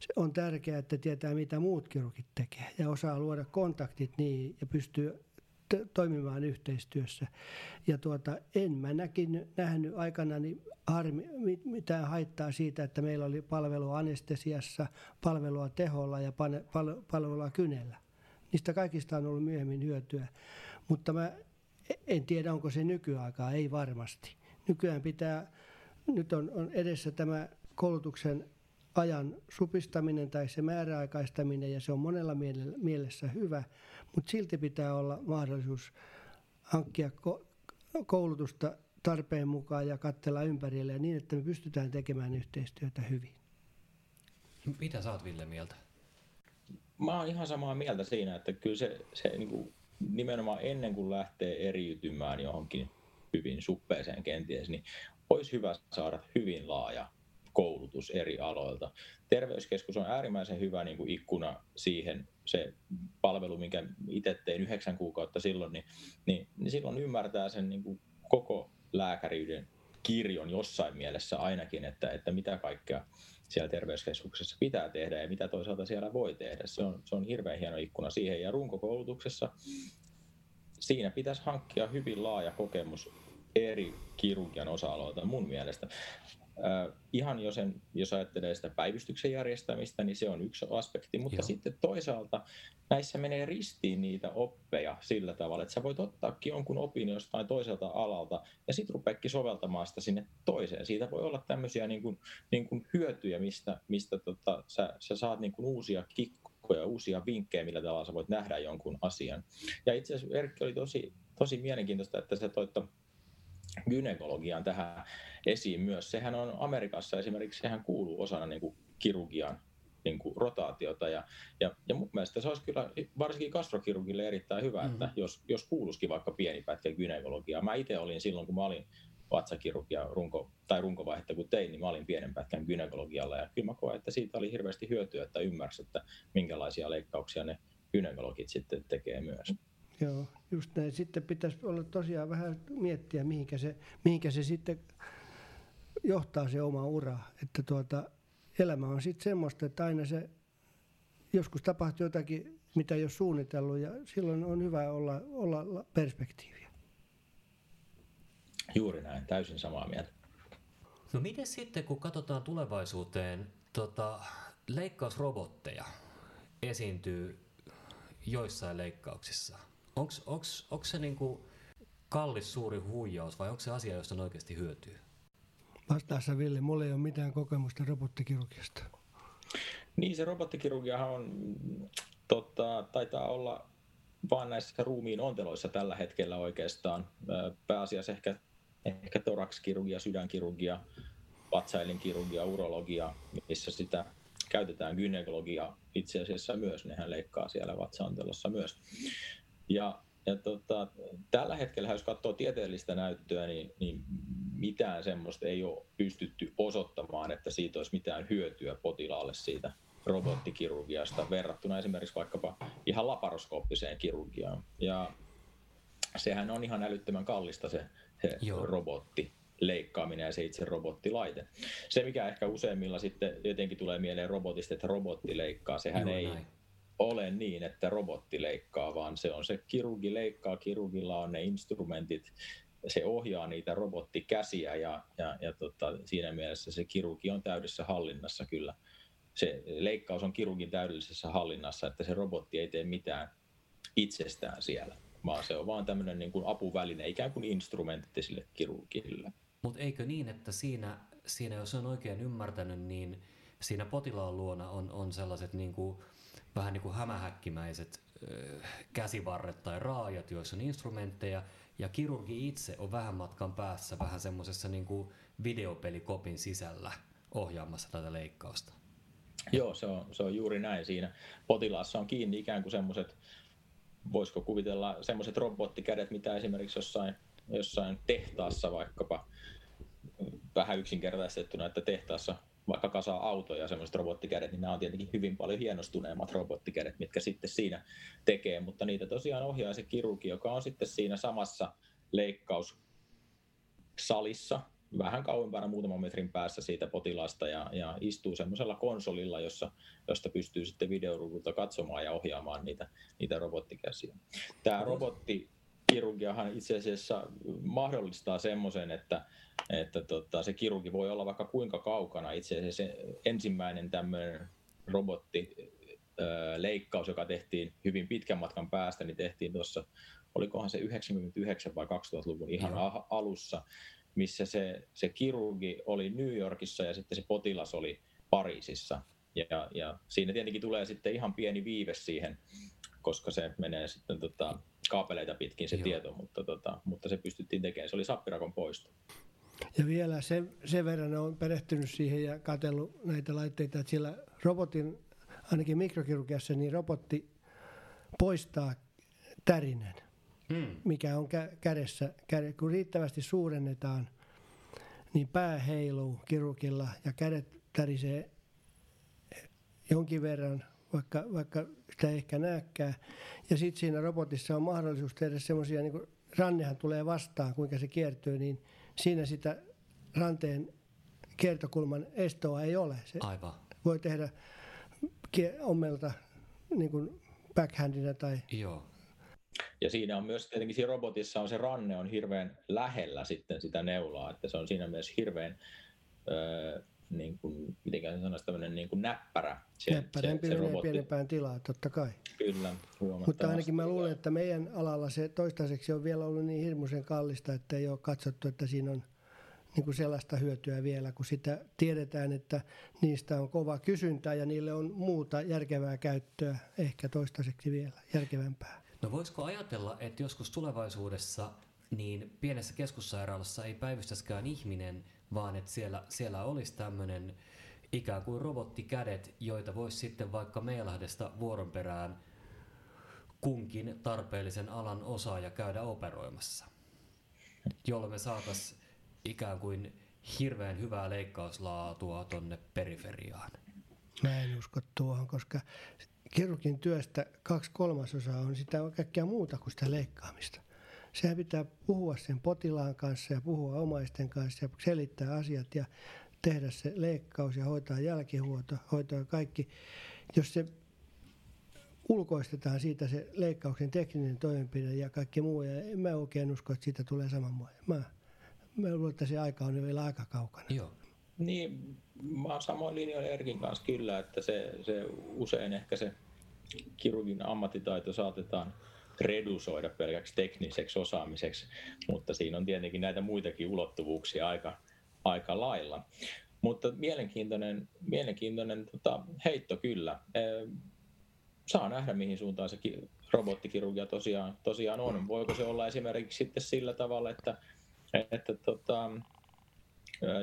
se on tärkeää, että tietää, mitä muut kirurgit tekee ja osaa luoda kontaktit niin ja pystyy toimimaan yhteistyössä. Ja tuota, en mä näkin, nähnyt aikanani harmi, mitään haittaa siitä, että meillä oli palvelua anestesiassa, palvelua teholla ja pal, palvelua kynellä. Niistä kaikista on ollut myöhemmin hyötyä. Mutta mä en tiedä, onko se nykyaikaa, ei varmasti. Nykyään pitää, nyt on, on edessä tämä koulutuksen ajan supistaminen tai se määräaikaistaminen ja se on monella mielessä hyvä, mutta silti pitää olla mahdollisuus hankkia koulutusta tarpeen mukaan ja katsella ympärille niin, että me pystytään tekemään yhteistyötä hyvin. Mitä sä oot Ville mieltä? Mä oon ihan samaa mieltä siinä, että kyllä se, se niin kuin nimenomaan ennen kuin lähtee eriytymään johonkin hyvin suppeeseen kenties, niin olisi hyvä saada hyvin laaja koulutus eri aloilta. Terveyskeskus on äärimmäisen hyvä niin kuin ikkuna siihen, se palvelu, minkä itse tein yhdeksän kuukautta silloin, niin, niin, niin silloin ymmärtää sen niin kuin koko lääkäriyden kirjon jossain mielessä ainakin, että, että mitä kaikkea siellä terveyskeskuksessa pitää tehdä ja mitä toisaalta siellä voi tehdä. Se on, se on hirveän hieno ikkuna siihen. Ja runkokoulutuksessa siinä pitäisi hankkia hyvin laaja kokemus eri kirurgian osa-aloilta mun mielestä. Äh, ihan jo sen, jos ajattelee sitä päivystyksen järjestämistä, niin se on yksi aspekti, mutta Joo. sitten toisaalta näissä menee ristiin niitä oppeja sillä tavalla, että sä voit ottaakin jonkun opin jostain toiselta alalta ja sitten rupeakki soveltamaan sitä sinne toiseen. Siitä voi olla tämmöisiä niin kuin, niin kuin hyötyjä, mistä, mistä tota, sä, sä saat niin kuin uusia kikkoja, uusia vinkkejä, millä tavalla sä voit nähdä jonkun asian. Ja itse asiassa Erkki oli tosi, tosi mielenkiintoista, että se toitte gynekologiaan tähän esiin myös. Sehän on Amerikassa esimerkiksi, sehän kuuluu osana niin kuin kirurgian niin kuin rotaatiota. Ja, ja, ja mun mielestä se olisi kyllä varsinkin kastrokirurgille erittäin hyvä, mm-hmm. että jos, jos kuuluisikin vaikka pieni pätkä gynekologiaa. Mä itse olin silloin, kun mä olin vatsakirurgia runko, tai runkovaihetta kun tein, niin mä olin pienen pätkän gynekologialla. Ja kyllä mä koen, että siitä oli hirveästi hyötyä, että ymmärsi, että minkälaisia leikkauksia ne gynekologit sitten tekee myös. Joo, just näin. Sitten pitäisi olla tosiaan vähän miettiä, mihinkä se, mihinkä se sitten johtaa se oma ura. Että tuota, elämä on sitten semmoista, että aina se joskus tapahtuu jotakin, mitä ei ole suunnitellut ja silloin on hyvä olla, olla perspektiiviä. Juuri näin, täysin samaa mieltä. No miten sitten, kun katsotaan tulevaisuuteen, tota, leikkausrobotteja esiintyy joissain leikkauksissa – Onko se niinku kallis suuri huijaus vai onko se asia, josta on oikeasti hyötyä? Vastaassa Ville, mulla ei ole mitään kokemusta robottikirurgiasta. Niin, se robottikirurgiahan on, tota, taitaa olla vain näissä ruumiin onteloissa tällä hetkellä oikeastaan. Pääasiassa ehkä, ehkä torakskirurgia, sydänkirurgia, vatsailinkirurgia, urologia, missä sitä käytetään gynekologia itse asiassa myös, nehän leikkaa siellä vatsaantelossa myös. Ja, ja tota, tällä hetkellä, jos katsoo tieteellistä näyttöä, niin, niin mitään semmoista ei ole pystytty osoittamaan, että siitä olisi mitään hyötyä potilaalle siitä robottikirurgiasta verrattuna esimerkiksi vaikkapa ihan laparoskooppiseen kirurgiaan. Ja sehän on ihan älyttömän kallista se, se robotti leikkaaminen ja se itse robottilaite. Se, mikä ehkä useimmilla sitten jotenkin tulee mieleen robotista, että robotti leikkaa, sehän Joo, ei näin. Ole niin, että robotti leikkaa, vaan se on se kirurgi leikkaa, kirurgilla on ne instrumentit, se ohjaa niitä robottikäsiä ja, ja, ja tota, siinä mielessä se kirurgi on täydessä hallinnassa kyllä. Se leikkaus on kirurgin täydellisessä hallinnassa, että se robotti ei tee mitään itsestään siellä, vaan se on vaan tämmöinen niin kuin apuväline, ikään kuin instrumentti sille kirurgille. Mutta eikö niin, että siinä, siinä, jos on oikein ymmärtänyt, niin siinä potilaan luona on, on sellaiset niin kuin, vähän niin kuin hämähäkkimäiset äh, käsivarret tai raajat, joissa on instrumentteja, ja kirurgi itse on vähän matkan päässä vähän semmoisessa niin kuin videopelikopin sisällä ohjaamassa tätä leikkausta. Joo, se on, se on juuri näin siinä. Potilaassa on kiinni ikään kuin semmoiset, voisiko kuvitella semmoiset robottikädet, mitä esimerkiksi jossain, jossain tehtaassa vaikkapa vähän yksinkertaistettuna, että tehtaassa vaikka kasaa autoja semmoiset robottikädet, niin nämä on tietenkin hyvin paljon hienostuneemmat robottikädet, mitkä sitten siinä tekee, mutta niitä tosiaan ohjaa se kirurgi, joka on sitten siinä samassa leikkaussalissa, vähän kauempana muutaman metrin päässä siitä potilaasta ja, ja istuu semmoisella konsolilla, jossa, josta pystyy sitten videoruvulta katsomaan ja ohjaamaan niitä, niitä robottikäsiä. Tämä robottikirurgiahan itse asiassa mahdollistaa semmoisen, että että tota, se kirurgi voi olla vaikka kuinka kaukana. Itse asiassa se ensimmäinen tämmöinen robotti leikkaus, joka tehtiin hyvin pitkän matkan päästä, niin tehtiin tuossa, olikohan se 99 vai 2000-luvun ihan Joo. alussa, missä se, se kirurgi oli New Yorkissa ja sitten se potilas oli Pariisissa. Ja, ja siinä tietenkin tulee sitten ihan pieni viive siihen, koska se menee sitten tota, kaapeleita pitkin se Joo. tieto, mutta, tota, mutta se pystyttiin tekemään. Se oli sappirakon poisto. Ja vielä sen, sen verran on perehtynyt siihen ja katsellut näitä laitteita, että siellä robotin, ainakin mikrokirurgiassa, niin robotti poistaa tärinen, hmm. mikä on kä- kädessä. Käde, kun riittävästi suurennetaan, niin pää heiluu kirurgilla ja kädet tärisee jonkin verran, vaikka, vaikka sitä ei ehkä näkään. Ja sitten siinä robotissa on mahdollisuus tehdä semmoisia, niin rannehan tulee vastaan, kuinka se kiertyy, niin siinä sitä ranteen kiertokulman estoa ei ole. Se Aivan. voi tehdä ommelta niin kuin backhandina tai... Joo. Ja siinä on myös tietenkin siinä robotissa on se ranne on hirveän lähellä sitten sitä neulaa, että se on siinä myös hirveän öö, niin kuin, miten sanoisi, tämmöinen niin kuin näppärä. Se, Näppärempi se, se menee pienempään tilaa, totta kai. Kyllä, Mutta ainakin mä luulen, että meidän alalla se toistaiseksi on vielä ollut niin hirmuisen kallista, että ei ole katsottu, että siinä on niin kuin sellaista hyötyä vielä, kun sitä tiedetään, että niistä on kova kysyntä ja niille on muuta järkevää käyttöä, ehkä toistaiseksi vielä järkevämpää. No voisiko ajatella, että joskus tulevaisuudessa niin pienessä keskussairaalassa ei päivystäskään ihminen, vaan että siellä, siellä olisi tämmöinen ikään kuin robottikädet, joita voisi sitten vaikka Meilahdesta vuoron perään kunkin tarpeellisen alan osaaja käydä operoimassa, jolloin me saataisiin ikään kuin hirveän hyvää leikkauslaatua tonne periferiaan. Mä en usko tuohon, koska kirurgin työstä kaksi kolmasosaa on sitä kaikkea muuta kuin sitä leikkaamista. Sehän pitää puhua sen potilaan kanssa ja puhua omaisten kanssa ja selittää asiat ja tehdä se leikkaus ja hoitaa jälkihuolto, hoitaa kaikki. Jos se ulkoistetaan siitä se leikkauksen tekninen toimenpide ja kaikki muu, ja en mä oikein usko, että siitä tulee samanmoinen. Mä, mä luulen, että se aika on vielä aika kaukana. Joo. Niin, mä oon samoin linjoilla Erkin kanssa kyllä, että se, se usein ehkä se kirurgin ammattitaito saatetaan redusoida pelkäksi tekniseksi osaamiseksi, mutta siinä on tietenkin näitä muitakin ulottuvuuksia aika, aika lailla. Mutta mielenkiintoinen, mielenkiintoinen tota, heitto kyllä. Saa nähdä, mihin suuntaan se robottikirurgia tosiaan, tosiaan on. Voiko se olla esimerkiksi sitten sillä tavalla, että, että tota,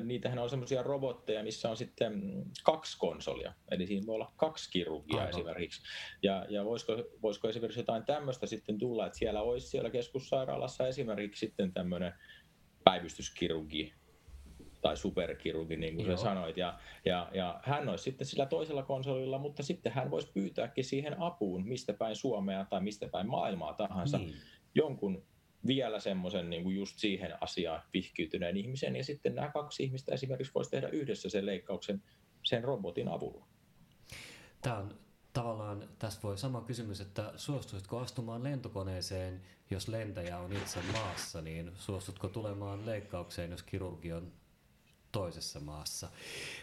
niitähän on semmoisia robotteja, missä on sitten kaksi konsolia. Eli siinä voi olla kaksi kirurgia Aivan. esimerkiksi. Ja, ja voisiko, voisiko esimerkiksi jotain tämmöistä sitten tulla, että siellä olisi siellä keskussairaalassa esimerkiksi sitten tämmöinen päivystyskirurgi tai superkirurgi, niin kuin Joo. sä sanoit. Ja, ja, ja hän olisi sitten sillä toisella konsolilla, mutta sitten hän voisi pyytääkin siihen apuun mistä päin Suomea tai mistä päin maailmaa tahansa niin. jonkun vielä semmoisen niin kuin just siihen asiaan vihkiytyneen ihmisen, ja sitten nämä kaksi ihmistä esimerkiksi voisi tehdä yhdessä sen leikkauksen sen robotin avulla. Tämä on tavallaan, tässä voi sama kysymys, että suostuisitko astumaan lentokoneeseen, jos lentäjä on itse maassa, niin suostutko tulemaan leikkaukseen, jos kirurgi on toisessa maassa.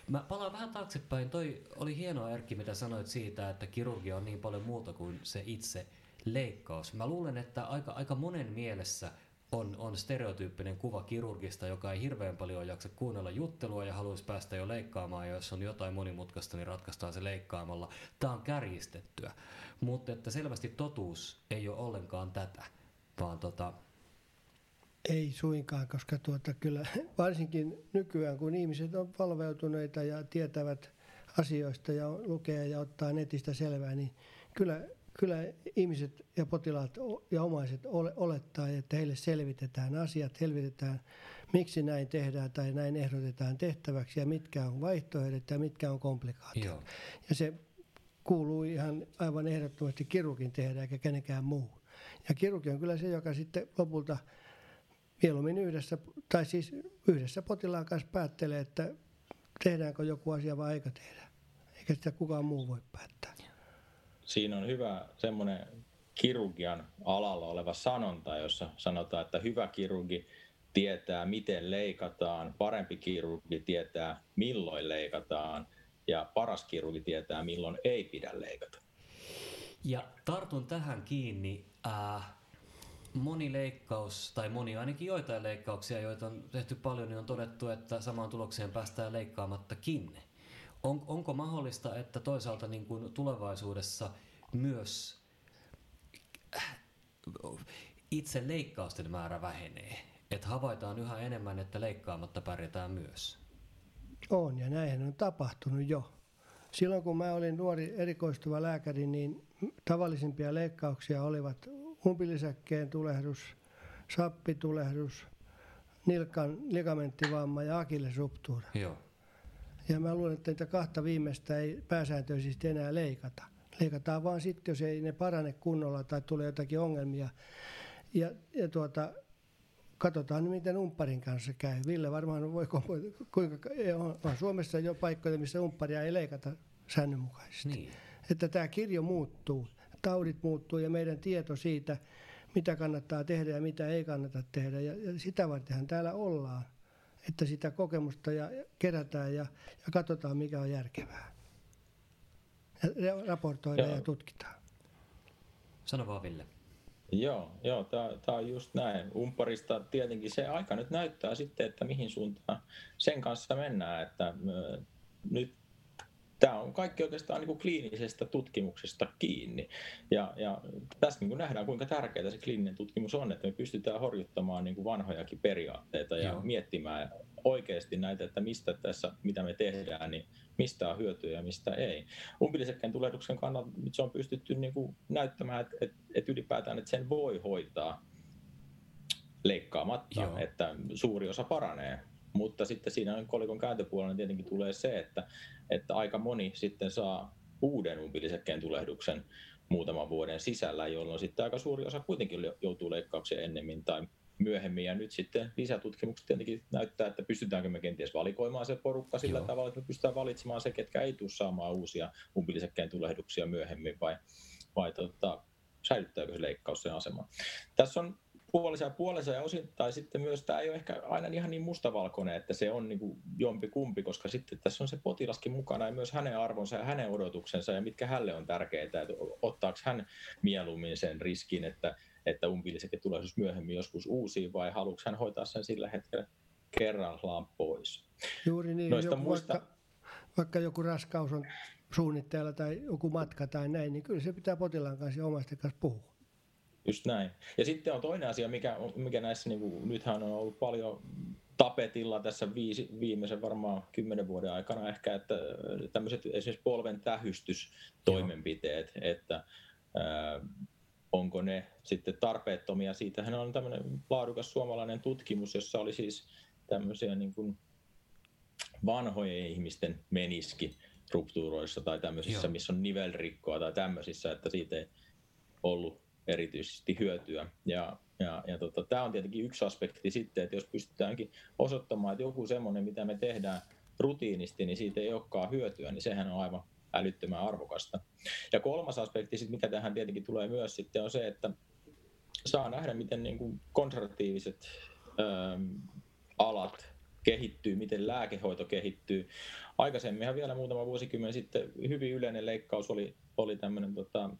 Mä palaan vähän taaksepäin. Toi oli hienoa Erkki, mitä sanoit siitä, että kirurgia on niin paljon muuta kuin se itse leikkaus. Mä luulen, että aika, aika monen mielessä on, on stereotyyppinen kuva kirurgista, joka ei hirveän paljon jaksa kuunnella juttelua ja haluaisi päästä jo leikkaamaan, ja jos on jotain monimutkaista, niin ratkaistaan se leikkaamalla. Tämä on kärjistettyä, mutta että selvästi totuus ei ole ollenkaan tätä, vaan tota, ei suinkaan, koska tuota, kyllä varsinkin nykyään, kun ihmiset on palveutuneita ja tietävät asioista ja lukee ja ottaa netistä selvää, niin kyllä, kyllä ihmiset ja potilaat ja omaiset olettaa, että heille selvitetään asiat, selvitetään miksi näin tehdään tai näin ehdotetaan tehtäväksi ja mitkä on vaihtoehdot ja mitkä on komplikaatiot. Joo. Ja se kuuluu ihan aivan ehdottomasti kirurgin tehdä eikä kenenkään muu. Ja kirurgi on kyllä se, joka sitten lopulta – mieluummin yhdessä, tai siis yhdessä potilaan kanssa päättelee, että tehdäänkö joku asia vai eikö tehdä. Eikä sitä kukaan muu voi päättää. Siinä on hyvä semmoinen kirurgian alalla oleva sanonta, jossa sanotaan, että hyvä kirurgi tietää, miten leikataan, parempi kirurgi tietää, milloin leikataan, ja paras kirurgi tietää, milloin ei pidä leikata. Ja tartun tähän kiinni. Äh, moni leikkaus, tai moni ainakin joitain leikkauksia, joita on tehty paljon, niin on todettu, että samaan tulokseen päästään leikkaamattakin. On, onko mahdollista, että toisaalta niin kuin tulevaisuudessa myös äh, itse leikkausten määrä vähenee? Että havaitaan yhä enemmän, että leikkaamatta pärjätään myös. On, ja näinhän on tapahtunut jo. Silloin kun mä olin nuori erikoistuva lääkäri, niin tavallisimpia leikkauksia olivat umpilisäkkeen tulehdus, sappitulehdus, nilkan ligamenttivamma ja akillesruptuura. Joo. Ja mä luulen, että niitä kahta viimeistä ei pääsääntöisesti enää leikata. Leikataan vaan sitten, jos ei ne parane kunnolla tai tulee jotakin ongelmia. Ja, ja tuota, katsotaan miten umpparin kanssa käy. Ville varmaan voi, kuinka, on, Suomessa jo paikkoja, missä umpparia ei leikata säännönmukaisesti. Niin. Että tämä kirjo muuttuu taudit muuttuu ja meidän tieto siitä, mitä kannattaa tehdä ja mitä ei kannata tehdä. Ja, ja sitä vartenhan täällä ollaan, että sitä kokemusta ja kerätään ja, ja katsotaan, mikä on järkevää. Ja raportoidaan joo. ja tutkitaan. Sano vaan Ville. Joo, joo tämä on just näin. Umparista tietenkin se aika nyt näyttää sitten, että mihin suuntaan sen kanssa mennään. Että, nyt tämä on kaikki oikeastaan niin kuin kliinisestä tutkimuksesta kiinni. Ja, ja tässä niin kuin nähdään, kuinka tärkeää se kliininen tutkimus on, että me pystytään horjuttamaan niin kuin vanhojakin periaatteita ja Joo. miettimään oikeasti näitä, että mistä tässä, mitä me tehdään, niin mistä on hyötyä ja mistä ei. Umpilisekkeen tulehduksen kannalta nyt se on pystytty niin kuin näyttämään, että, että, että ylipäätään että sen voi hoitaa leikkaamatta, Joo. että suuri osa paranee. Mutta sitten siinä kolikon kääntöpuolella tietenkin tulee se, että, että aika moni sitten saa uuden umpilisekkeen tulehduksen muutaman vuoden sisällä, jolloin sitten aika suuri osa kuitenkin joutuu leikkaukseen ennemmin tai myöhemmin. Ja nyt sitten lisätutkimukset tietenkin näyttää, että pystytäänkö me kenties valikoimaan se porukka sillä Joo. tavalla, että me pystytään valitsemaan se, ketkä ei tule saamaan uusia umpilisekkeen tulehduksia myöhemmin vai, vai tota, säilyttääkö se leikkaus sen aseman. Tässä on puolessa ja puolessa ja osittain sitten myös tämä ei ole ehkä aina ihan niin mustavalkoinen, että se on niin kuin jompi kumpi, koska sitten tässä on se potilaskin mukana ja myös hänen arvonsa ja hänen odotuksensa ja mitkä hänelle on tärkeää, että ottaako hän mieluummin sen riskin, että, että umbilisekin tulee myöhemmin joskus uusiin vai haluatko hän hoitaa sen sillä hetkellä kerrallaan pois. Juuri niin, Noista joku muista... vaikka, vaikka joku raskaus on suunnitteilla tai joku matka tai näin, niin kyllä se pitää potilaan kanssa ja omaisten kanssa puhua. Just näin. Ja sitten on toinen asia, mikä, mikä näissä, niin kuin, nythän on ollut paljon tapetilla tässä viisi, viimeisen varmaan kymmenen vuoden aikana ehkä, että tämmöiset esimerkiksi polven tähystystoimenpiteet, Joo. että ää, onko ne sitten tarpeettomia. Siitähän on tämmöinen laadukas suomalainen tutkimus, jossa oli siis tämmöisiä niin kuin vanhojen ihmisten meniski ruptuuroissa tai tämmöisissä, Joo. missä on nivelrikkoa tai tämmöisissä, että siitä ei ollut erityisesti hyötyä. Ja, ja, ja tota, tämä on tietenkin yksi aspekti sitten, että jos pystytäänkin osoittamaan, että joku semmoinen, mitä me tehdään rutiinisti, niin siitä ei olekaan hyötyä, niin sehän on aivan älyttömän arvokasta. Ja kolmas aspekti, sit, mikä tähän tietenkin tulee myös sitten, on se, että saa nähdä, miten niin kuin konservatiiviset ähm, alat kehittyy, miten lääkehoito kehittyy. Aikaisemminhan vielä muutama vuosikymmen sitten hyvin yleinen leikkaus oli, oli tämmöinen tota,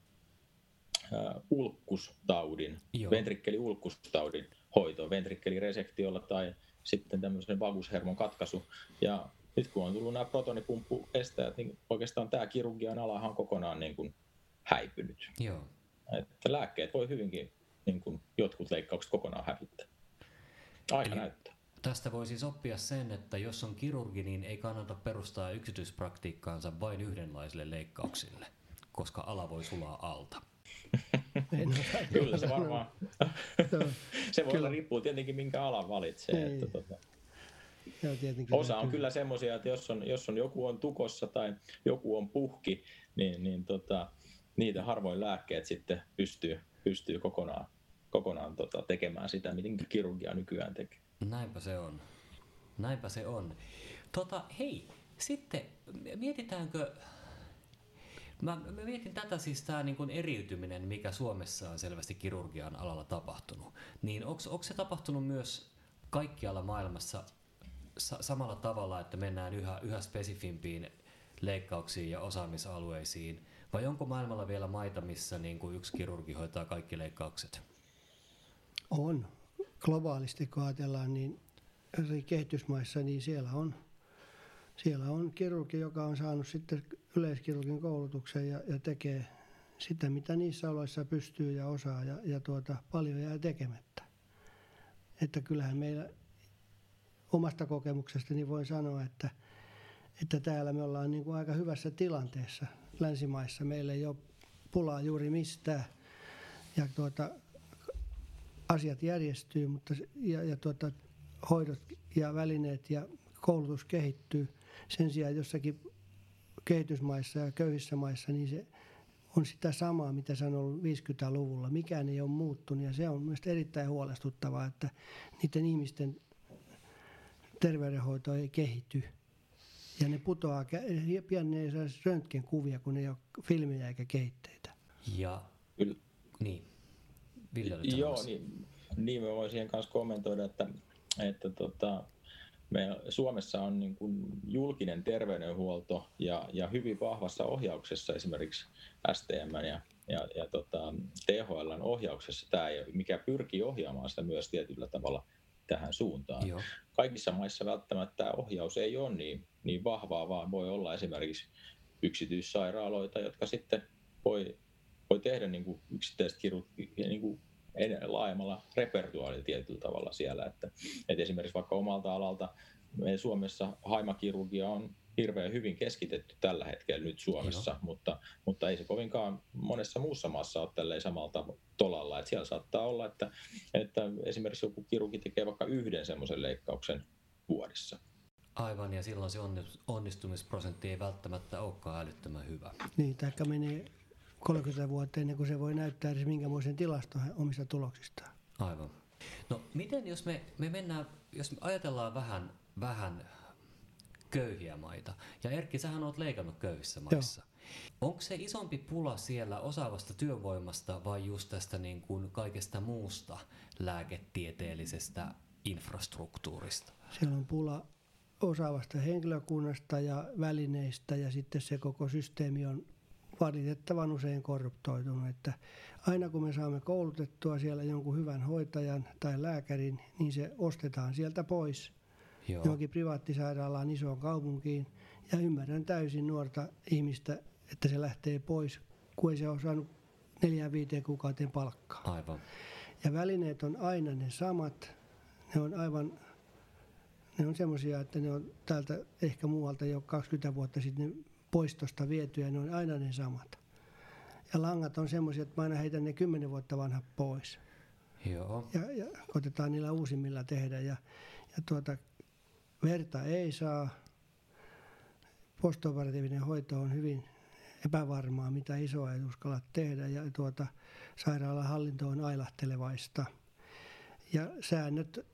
ulkkustaudin, Joo. ventrikkeliulkkustaudin hoito, ventrikkeliresektiolla tai sitten tämmöisen vagushermon katkaisu. Ja nyt kun on tullut nämä protonipumppuestäjät, niin oikeastaan tämä kirurgian alahan on kokonaan niin kuin häipynyt. Joo. Että lääkkeet voi hyvinkin niin kuin jotkut leikkaukset kokonaan hävittää. Aika Eli näyttää. Tästä voi siis oppia sen, että jos on kirurgi, niin ei kannata perustaa yksityispraktiikkaansa vain yhdenlaisille leikkauksille, koska ala voi sulaa alta. Kyllä se varmaan. se voi olla riippuu tietenkin minkä alan valitsee. Että niin. tota. Osa on kyllä semmoisia, että jos on, jos on joku on tukossa tai joku on puhki, niin, niin tota, niitä harvoin lääkkeet sitten pystyy, pystyy kokonaan, kokonaan tota, tekemään sitä, miten kirurgia nykyään tekee. Näinpä se on. Näinpä se on. Tota, hei, sitten mietitäänkö, mä, mä mietin tätä siis tämä niin eriytyminen, mikä Suomessa on selvästi kirurgian alalla tapahtunut. Niin onko se tapahtunut myös kaikkialla maailmassa sa- samalla tavalla, että mennään yhä, yhä spesifimpiin leikkauksiin ja osaamisalueisiin, vai onko maailmalla vielä maita, missä niin kuin yksi kirurgi hoitaa kaikki leikkaukset? On. Globaalisti kun ajatellaan, niin eri kehitysmaissa, niin siellä on, siellä on kirurgi, joka on saanut sitten yleiskirurgin koulutuksen ja, ja tekee sitä, mitä niissä oloissa pystyy ja osaa ja, ja tuota, paljon jää tekemättä. Että kyllähän meillä omasta kokemuksestani niin voin sanoa, että, että täällä me ollaan niin kuin aika hyvässä tilanteessa länsimaissa. Meillä ei ole pulaa juuri mistään ja tuota, asiat järjestyy mutta, ja, ja tuota, hoidot ja välineet ja koulutus kehittyy. Sen sijaan jossakin kehitysmaissa ja köyhissä maissa, niin se on sitä samaa, mitä se on ollut 50-luvulla. Mikään ei ole muuttunut ja se on myös erittäin huolestuttavaa, että niiden ihmisten terveydenhoito ei kehity. Ja ne putoaa, pian ne ei saa röntgenkuvia, kun ei ole filmejä eikä kehitteitä. Ja, Kyllä. niin. Ville Joo, niin, niin mä voin siihen kanssa kommentoida, että, että tota, me Suomessa on niin kuin julkinen terveydenhuolto ja, ja hyvin vahvassa ohjauksessa esimerkiksi STM ja, ja, ja tota, THLn ohjauksessa tämä, mikä pyrkii ohjaamaan sitä myös tietyllä tavalla tähän suuntaan. Joo. Kaikissa maissa välttämättä tämä ohjaus ei ole niin, niin vahvaa, vaan voi olla esimerkiksi yksityissairaaloita, jotka sitten voi, voi tehdä niin kuin yksittäiset kirurgi, niin kuin laajemmalla repertuaalilla tietyllä tavalla siellä. Että, että esimerkiksi vaikka omalta alalta meidän Suomessa haimakirurgia on hirveän hyvin keskitetty tällä hetkellä nyt Suomessa, Joo. mutta, mutta ei se kovinkaan monessa muussa maassa ole tälleen samalta tolalla. Että siellä saattaa olla, että, että esimerkiksi joku kirurgi tekee vaikka yhden semmoisen leikkauksen vuodessa. Aivan, ja silloin se onnistumisprosentti ei välttämättä olekaan älyttömän hyvä. Niin, taikka menee 30 vuotta ennen kuin se voi näyttää edes minkämoisen tilaston omista tuloksistaan. Aivan. No miten jos me, me mennään, jos me ajatellaan vähän, vähän köyhiä maita. Ja Erkki, sähän oot leikannut köyhissä maissa. Joo. Onko se isompi pula siellä osaavasta työvoimasta vai just tästä niin kuin kaikesta muusta lääketieteellisestä infrastruktuurista? Siellä on pula osaavasta henkilökunnasta ja välineistä ja sitten se koko systeemi on valitettavan usein korruptoitunut. Että aina kun me saamme koulutettua siellä jonkun hyvän hoitajan tai lääkärin, niin se ostetaan sieltä pois – Joo. johonkin privaattisairaalaan isoon kaupunkiin. Ja ymmärrän täysin nuorta ihmistä, että se lähtee pois, kun ei se ole saanut neljään viiteen kuukauteen palkkaa. Aivan. Ja välineet on aina ne samat. Ne on aivan ne on semmoisia, että ne on täältä ehkä muualta jo 20 vuotta sitten poistosta vietyjä, ne on aina ne samat. Ja langat on semmoisia, että mä aina heitän ne 10 vuotta vanhat pois. Joo. Ja, ja koitetaan niillä uusimmilla tehdä. Ja, ja tuota, verta ei saa. Postoperatiivinen hoito on hyvin epävarmaa, mitä isoa ei uskalla tehdä. Ja tuota, sairaalan hallinto on ailahtelevaista. Ja säännöt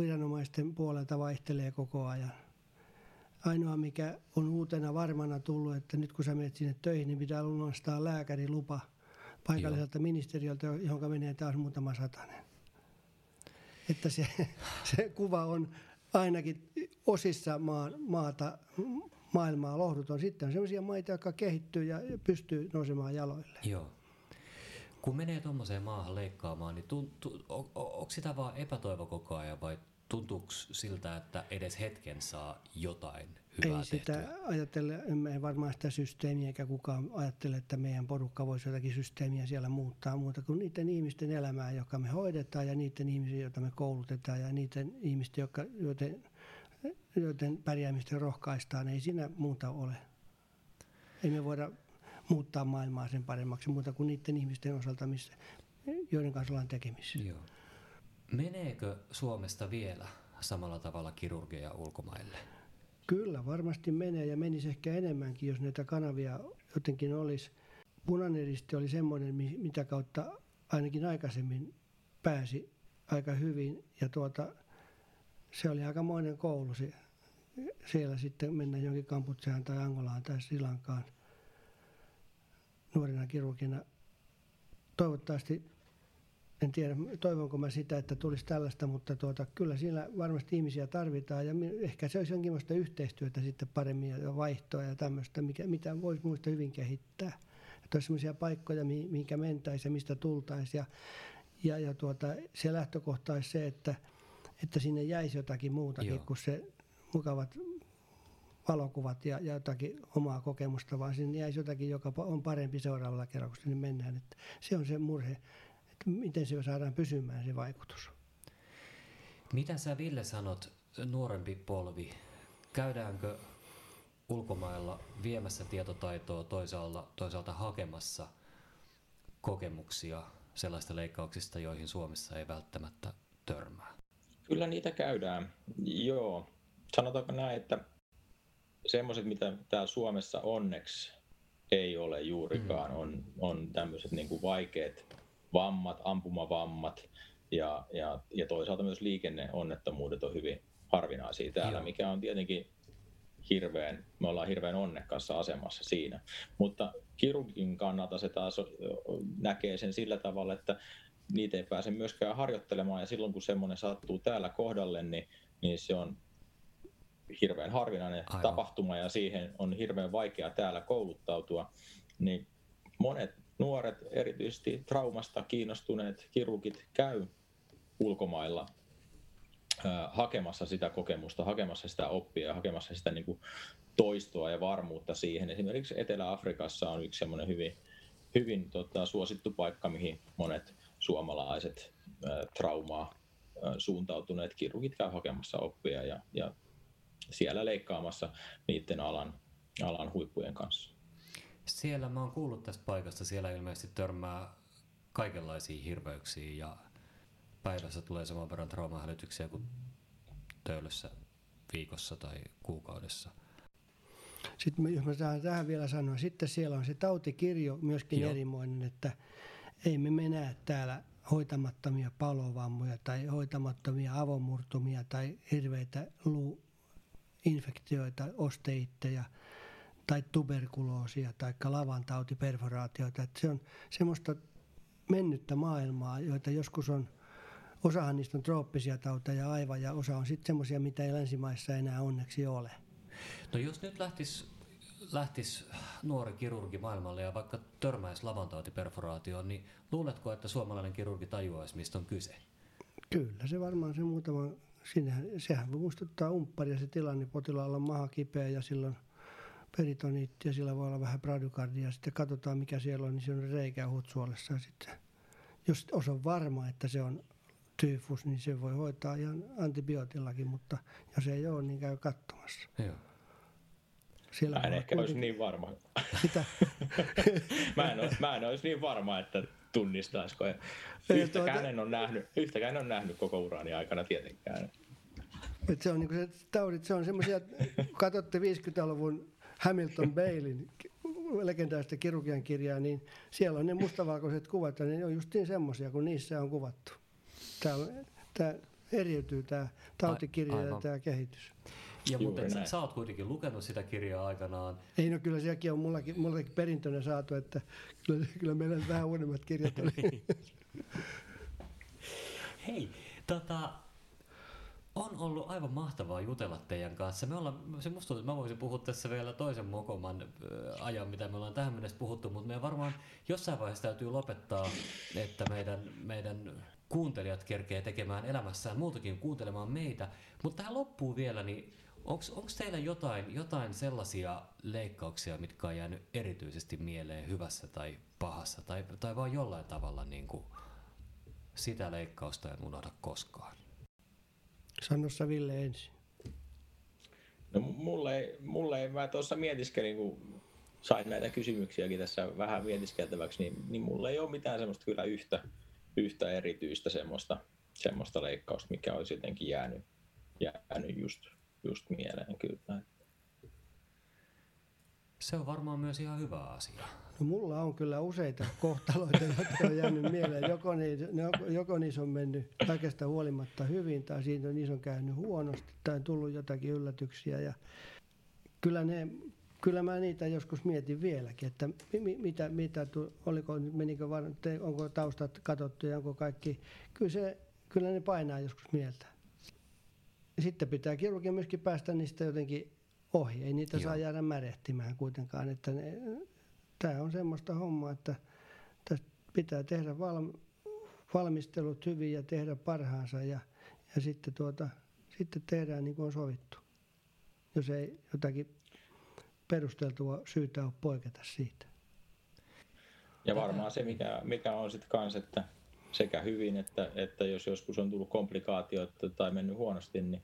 viranomaisten puolelta vaihtelee koko ajan. Ainoa mikä on uutena varmana tullut, että nyt kun sä menet sinne töihin, niin pitää lunastaa lääkärilupa paikalliselta Joo. ministeriöltä, johon menee taas muutama satanen. Että se, se kuva on ainakin osissa maa, maata, maailmaa lohduton. Sitten on sellaisia maita, jotka kehittyy ja pystyy nousemaan jaloille. Joo. Kun menee tuommoiseen maahan leikkaamaan, niin tuntu, on, onko sitä vaan epätoivo koko ajan vai tuntuuko siltä, että edes hetken saa jotain hyvää Ei sitä tehtyä? ajatella, emme varmaan sitä systeemiä, eikä kukaan ajattele, että meidän porukka voisi jotakin systeemiä siellä muuttaa muuta kuin niiden ihmisten elämää, joka me hoidetaan ja niiden ihmisten, joita me koulutetaan ja niiden ihmisten, jotka, joiden, joiden pärjäämistä rohkaistaan. Ei siinä muuta ole. Ei me voida muuttaa maailmaa sen paremmaksi muuta kuin niiden ihmisten osalta, missä, joiden kanssa ollaan tekemisissä. Joo. Meneekö Suomesta vielä samalla tavalla kirurgia ulkomaille? Kyllä, varmasti menee ja menisi ehkä enemmänkin, jos näitä kanavia jotenkin olisi. Punainen risti oli semmoinen, mitä kautta ainakin aikaisemmin pääsi aika hyvin ja tuota, se oli aikamoinen koulu se, siellä sitten mennä jonkin Kamputseaan tai Angolaan tai Sri Lankaan nuorena kirurgina. Toivottavasti, en tiedä toivonko mä sitä, että tulisi tällaista, mutta tuota, kyllä siellä varmasti ihmisiä tarvitaan ja ehkä se olisi jonkinlaista yhteistyötä sitten paremmin ja vaihtoa ja tämmöistä, mikä, mitä voisi muista hyvin kehittää. Että olisi sellaisia paikkoja, mihinkä mentäisiin ja mistä tultaisiin ja, ja, ja tuota, se lähtökohta olisi se, että, että sinne jäisi jotakin muutakin Joo. kuin se mukavat valokuvat ja, ja jotakin omaa kokemusta, vaan sinne jäisi jotakin, joka on parempi seuraavalla kerralla, kun sinne mennään. Että se on se murhe, että miten se saadaan pysymään se vaikutus. Mitä sä Ville sanot, nuorempi polvi, käydäänkö ulkomailla viemässä tietotaitoa toisaalta, toisaalta hakemassa kokemuksia sellaista leikkauksista, joihin Suomessa ei välttämättä törmää? Kyllä niitä käydään, joo. Sanotaanko näin, että semmoiset, mitä täällä Suomessa onneksi ei ole juurikaan, mm. on, on tämmöiset niin kuin vaikeat vammat, ampumavammat ja, ja, ja toisaalta myös liikenneonnettomuudet on hyvin harvinaisia täällä, Joo. mikä on tietenkin hirveän, me ollaan hirveän onnekkaassa asemassa siinä. Mutta kirurgin kannalta se taas näkee sen sillä tavalla, että niitä ei pääse myöskään harjoittelemaan ja silloin kun semmoinen sattuu täällä kohdalle, niin, niin se on hirveän harvinainen Aivan. tapahtuma ja siihen on hirveän vaikea täällä kouluttautua, niin monet nuoret, erityisesti traumasta kiinnostuneet kirurgit käy ulkomailla hakemassa sitä kokemusta, hakemassa sitä oppia ja hakemassa sitä niin kuin toistoa ja varmuutta siihen. Esimerkiksi Etelä-Afrikassa on yksi semmoinen hyvin, hyvin tota, suosittu paikka, mihin monet suomalaiset ää, traumaa ää, suuntautuneet kirurgit käy hakemassa oppia ja, ja siellä leikkaamassa niiden alan, alan huippujen kanssa. Siellä mä oon kuullut tästä paikasta, siellä ilmeisesti törmää kaikenlaisia hirveyksiä ja päivässä tulee saman verran traumahälytyksiä kuin töölössä viikossa tai kuukaudessa. Sitten jos mä saan tähän vielä sanoa, sitten siellä on se tautikirjo myöskin Joo. erimoinen, että ei me mennä täällä hoitamattomia palovammoja tai hoitamattomia avomurtumia tai hirveitä luu, infektioita, osteitteja tai tuberkuloosia tai lavantautiperforaatioita. Että se on semmoista mennyttä maailmaa, joita joskus on, osahan niistä on trooppisia tauteja aivan ja osa on sitten semmoisia, mitä ei länsimaissa enää onneksi ole. No jos nyt lähtisi lähtis nuori kirurgi maailmalle ja vaikka törmäisi lavantautiperforaatioon, niin luuletko, että suomalainen kirurgi tajuaisi, mistä on kyse? Kyllä, se varmaan se muutama Siinähän, sehän muistuttaa umpparia se tilanne, potilaalla on maha kipeä ja silloin peritoniitti ja sillä voi olla vähän bradykardia. Sitten katsotaan mikä siellä on, niin se on reikä hutsuolessa. Sitten, jos on varma, että se on tyfus, niin se voi hoitaa ihan antibiootillakin, mutta jos ei ole, niin käy katsomassa. Joo. Siellä mä en ehkä kuitenkin... olisi niin varma. Mitä? mä, en olisi, mä en olisi niin varma, että tunnistaisiko. Yhtäkään, tuota... en ole nähnyt, yhtäkään en ole nähnyt koko urani aikana tietenkään. Et se on niin se taudit, se on semmoisia, katsotte 50-luvun Hamilton Bailin legendaarista kirurgian kirjaa, niin siellä on ne mustavalkoiset kuvat, ja ne on just niin semmoisia, kun niissä on kuvattu. Tämä, tämä eriytyy tämä tautikirja Aivan. ja tämä kehitys. Ja muuten sä, sä oot kuitenkin lukenut sitä kirjaa aikanaan. Ei no kyllä sekin on mullakin, mullakin perintönä saatu, että kyllä, kyllä meillä vähän uudemmat kirjat oli. Hei, tota, on ollut aivan mahtavaa jutella teidän kanssa. Me ollaan, se musta tuntuu, että mä voisin puhua tässä vielä toisen mokoman ajan, mitä me ollaan tähän mennessä puhuttu, mutta meidän varmaan jossain vaiheessa täytyy lopettaa, että meidän, meidän kuuntelijat kerkee tekemään elämässään muutakin kuuntelemaan meitä. Mutta tähän loppuu vielä, niin onko teillä jotain, jotain sellaisia leikkauksia, mitkä on jäänyt erityisesti mieleen hyvässä tai pahassa, tai, tai vaan jollain tavalla niin kuin sitä leikkausta en unohda koskaan? Sano sä Ville ensin. No mulle ei, mulle mä tuossa mietiskelin, kun sain näitä kysymyksiäkin tässä vähän mietiskeltäväksi, niin, niin mulle ei ole mitään semmoista kyllä yhtä, yhtä erityistä semmoista, semmoista leikkausta, mikä olisi jotenkin jäänyt, jäänyt just, just mieleen kyllä. Se on varmaan myös ihan hyvä asia. Mulla on kyllä useita kohtaloita, jotka on jäänyt mieleen. Joko, niissä, joko niissä on mennyt kaikesta huolimatta hyvin, tai siitä on, niissä on käynyt huonosti, tai on tullut jotakin yllätyksiä. Ja kyllä, ne, kyllä mä niitä joskus mietin vieläkin, että mitä, mitä oliko, menikö var, onko taustat katsottu ja onko kaikki. Kyllä, se, kyllä ne painaa joskus mieltä. Sitten pitää kirurgia myöskin päästä niistä jotenkin ohi. Ei niitä Joo. saa jäädä märehtimään kuitenkaan. Että ne, tämä on semmoista hommaa, että tästä pitää tehdä val, valmistelut hyvin ja tehdä parhaansa ja, ja sitten, tuota, sitten tehdään niin kuin on sovittu. Jos ei jotakin perusteltua syytä ole poiketa siitä. Ja varmaan se, mikä, mikä on sitten kanssa, että sekä hyvin, että, että jos joskus on tullut komplikaatioita tai mennyt huonosti, niin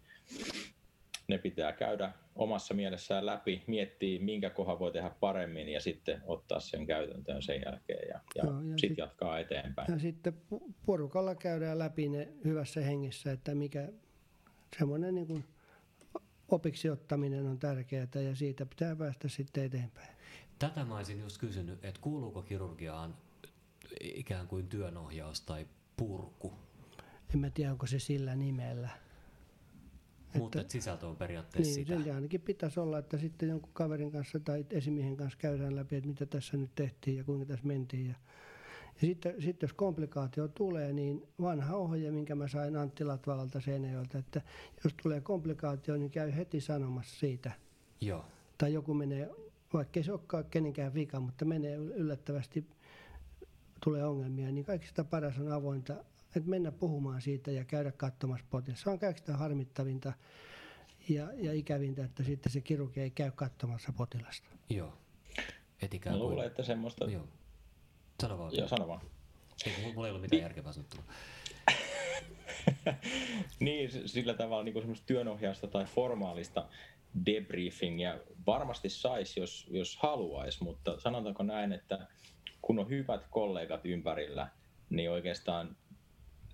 ne pitää käydä omassa mielessään läpi, miettiä minkä kohan voi tehdä paremmin ja sitten ottaa sen käytäntöön sen jälkeen ja, ja, ja sitten sit jatkaa eteenpäin. Ja sitten porukalla käydään läpi ne hyvässä hengessä, että mikä semmoinen niin kuin opiksi ottaminen on tärkeää ja siitä pitää päästä sitten eteenpäin. Tätä mä olisin just kysynyt, että kuuluuko kirurgiaan ikään kuin työnohjaus tai purku? En mä tiedä, onko se sillä nimellä. Mutta että, sisältö on periaatteessa niin, sitä. Sen ainakin pitäisi olla, että sitten jonkun kaverin kanssa tai esimiehen kanssa käydään läpi, että mitä tässä nyt tehtiin ja kuinka tässä mentiin. Ja, ja sitten, sitten jos komplikaatio tulee, niin vanha ohje, minkä mä sain Antti Latvalalta Seinäjoelta, että jos tulee komplikaatio, niin käy heti sanomassa siitä. Joo. Tai joku menee, vaikka ei se olekaan kenenkään vika, mutta menee yllättävästi, tulee ongelmia, niin kaikista paras on avointa että mennä puhumaan siitä ja käydä katsomassa potilasta. Se on kaikista harmittavinta ja, ja ikävintä, että sitten se kirurgi ei käy katsomassa potilasta. Joo. Et ikään kuin... luulen, että semmoista... Joo. Sano vaan. Joo, sano vaan. Ei, mulla ei ollut mitään järkevää sanottavaa. niin, sillä tavalla niin semmoista työnohjausta tai formaalista debriefingia varmasti saisi, jos, jos haluaisi, mutta sanotaanko näin, että kun on hyvät kollegat ympärillä, niin oikeastaan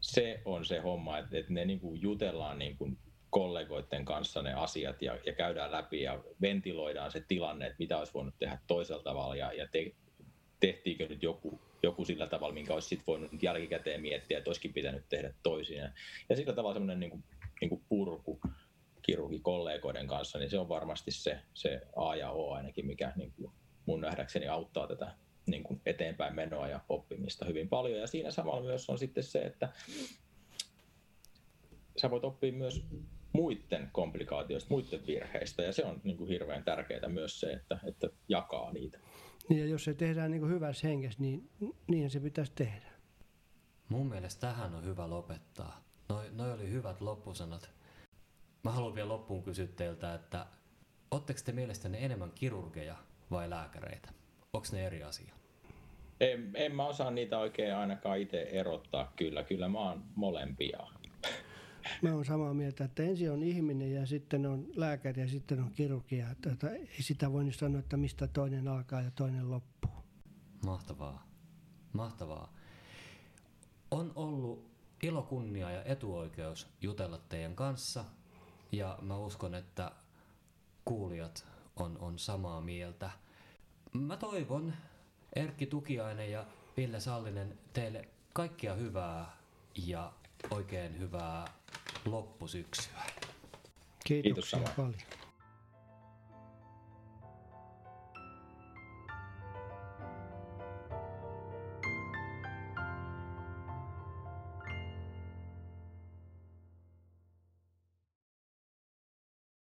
se on se homma, että, että ne niin kuin jutellaan niin kuin kollegoiden kanssa ne asiat ja, ja käydään läpi ja ventiloidaan se tilanne, että mitä olisi voinut tehdä toisella tavalla ja, ja te, tehtiinkö nyt joku, joku sillä tavalla, minkä olisi sitten voinut jälkikäteen miettiä, että olisikin pitänyt tehdä toisin. Ja, ja sillä tavalla semmoinen niin kuin, niin kuin purku kirurgikollegoiden kanssa, niin se on varmasti se, se A ja O ainakin, mikä niin kuin mun nähdäkseni auttaa tätä niin kuin eteenpäin menoa ja oppimista hyvin paljon. Ja siinä samalla myös on sitten se, että sä voit oppia myös muiden komplikaatioista, muiden virheistä, ja se on niin kuin hirveän tärkeää myös se, että, että jakaa niitä. Niin ja jos se tehdään niin kuin hyvässä hengessä, niin niin se pitäisi tehdä. Mun mielestä tähän on hyvä lopettaa. Noi, noi oli hyvät loppusanat. Mä haluan vielä loppuun kysyä teiltä, että ootteko te mielestäni enemmän kirurgeja vai lääkäreitä? Onko ne eri asia? En, en mä osaa niitä oikein ainakaan itse erottaa kyllä. Kyllä mä oon molempia. Mä oon samaa mieltä, että ensin on ihminen ja sitten on lääkäri ja sitten on kirurgia. Että ei sitä voi sanoa, että mistä toinen alkaa ja toinen loppuu. Mahtavaa. Mahtavaa. On ollut ilo, kunnia ja etuoikeus jutella teidän kanssa. Ja mä uskon, että kuulijat on, on samaa mieltä. Mä toivon, Erkki Tukiainen ja Ville Sallinen, teille kaikkia hyvää ja oikein hyvää loppusyksyä. Kiitoksia Kiitos paljon.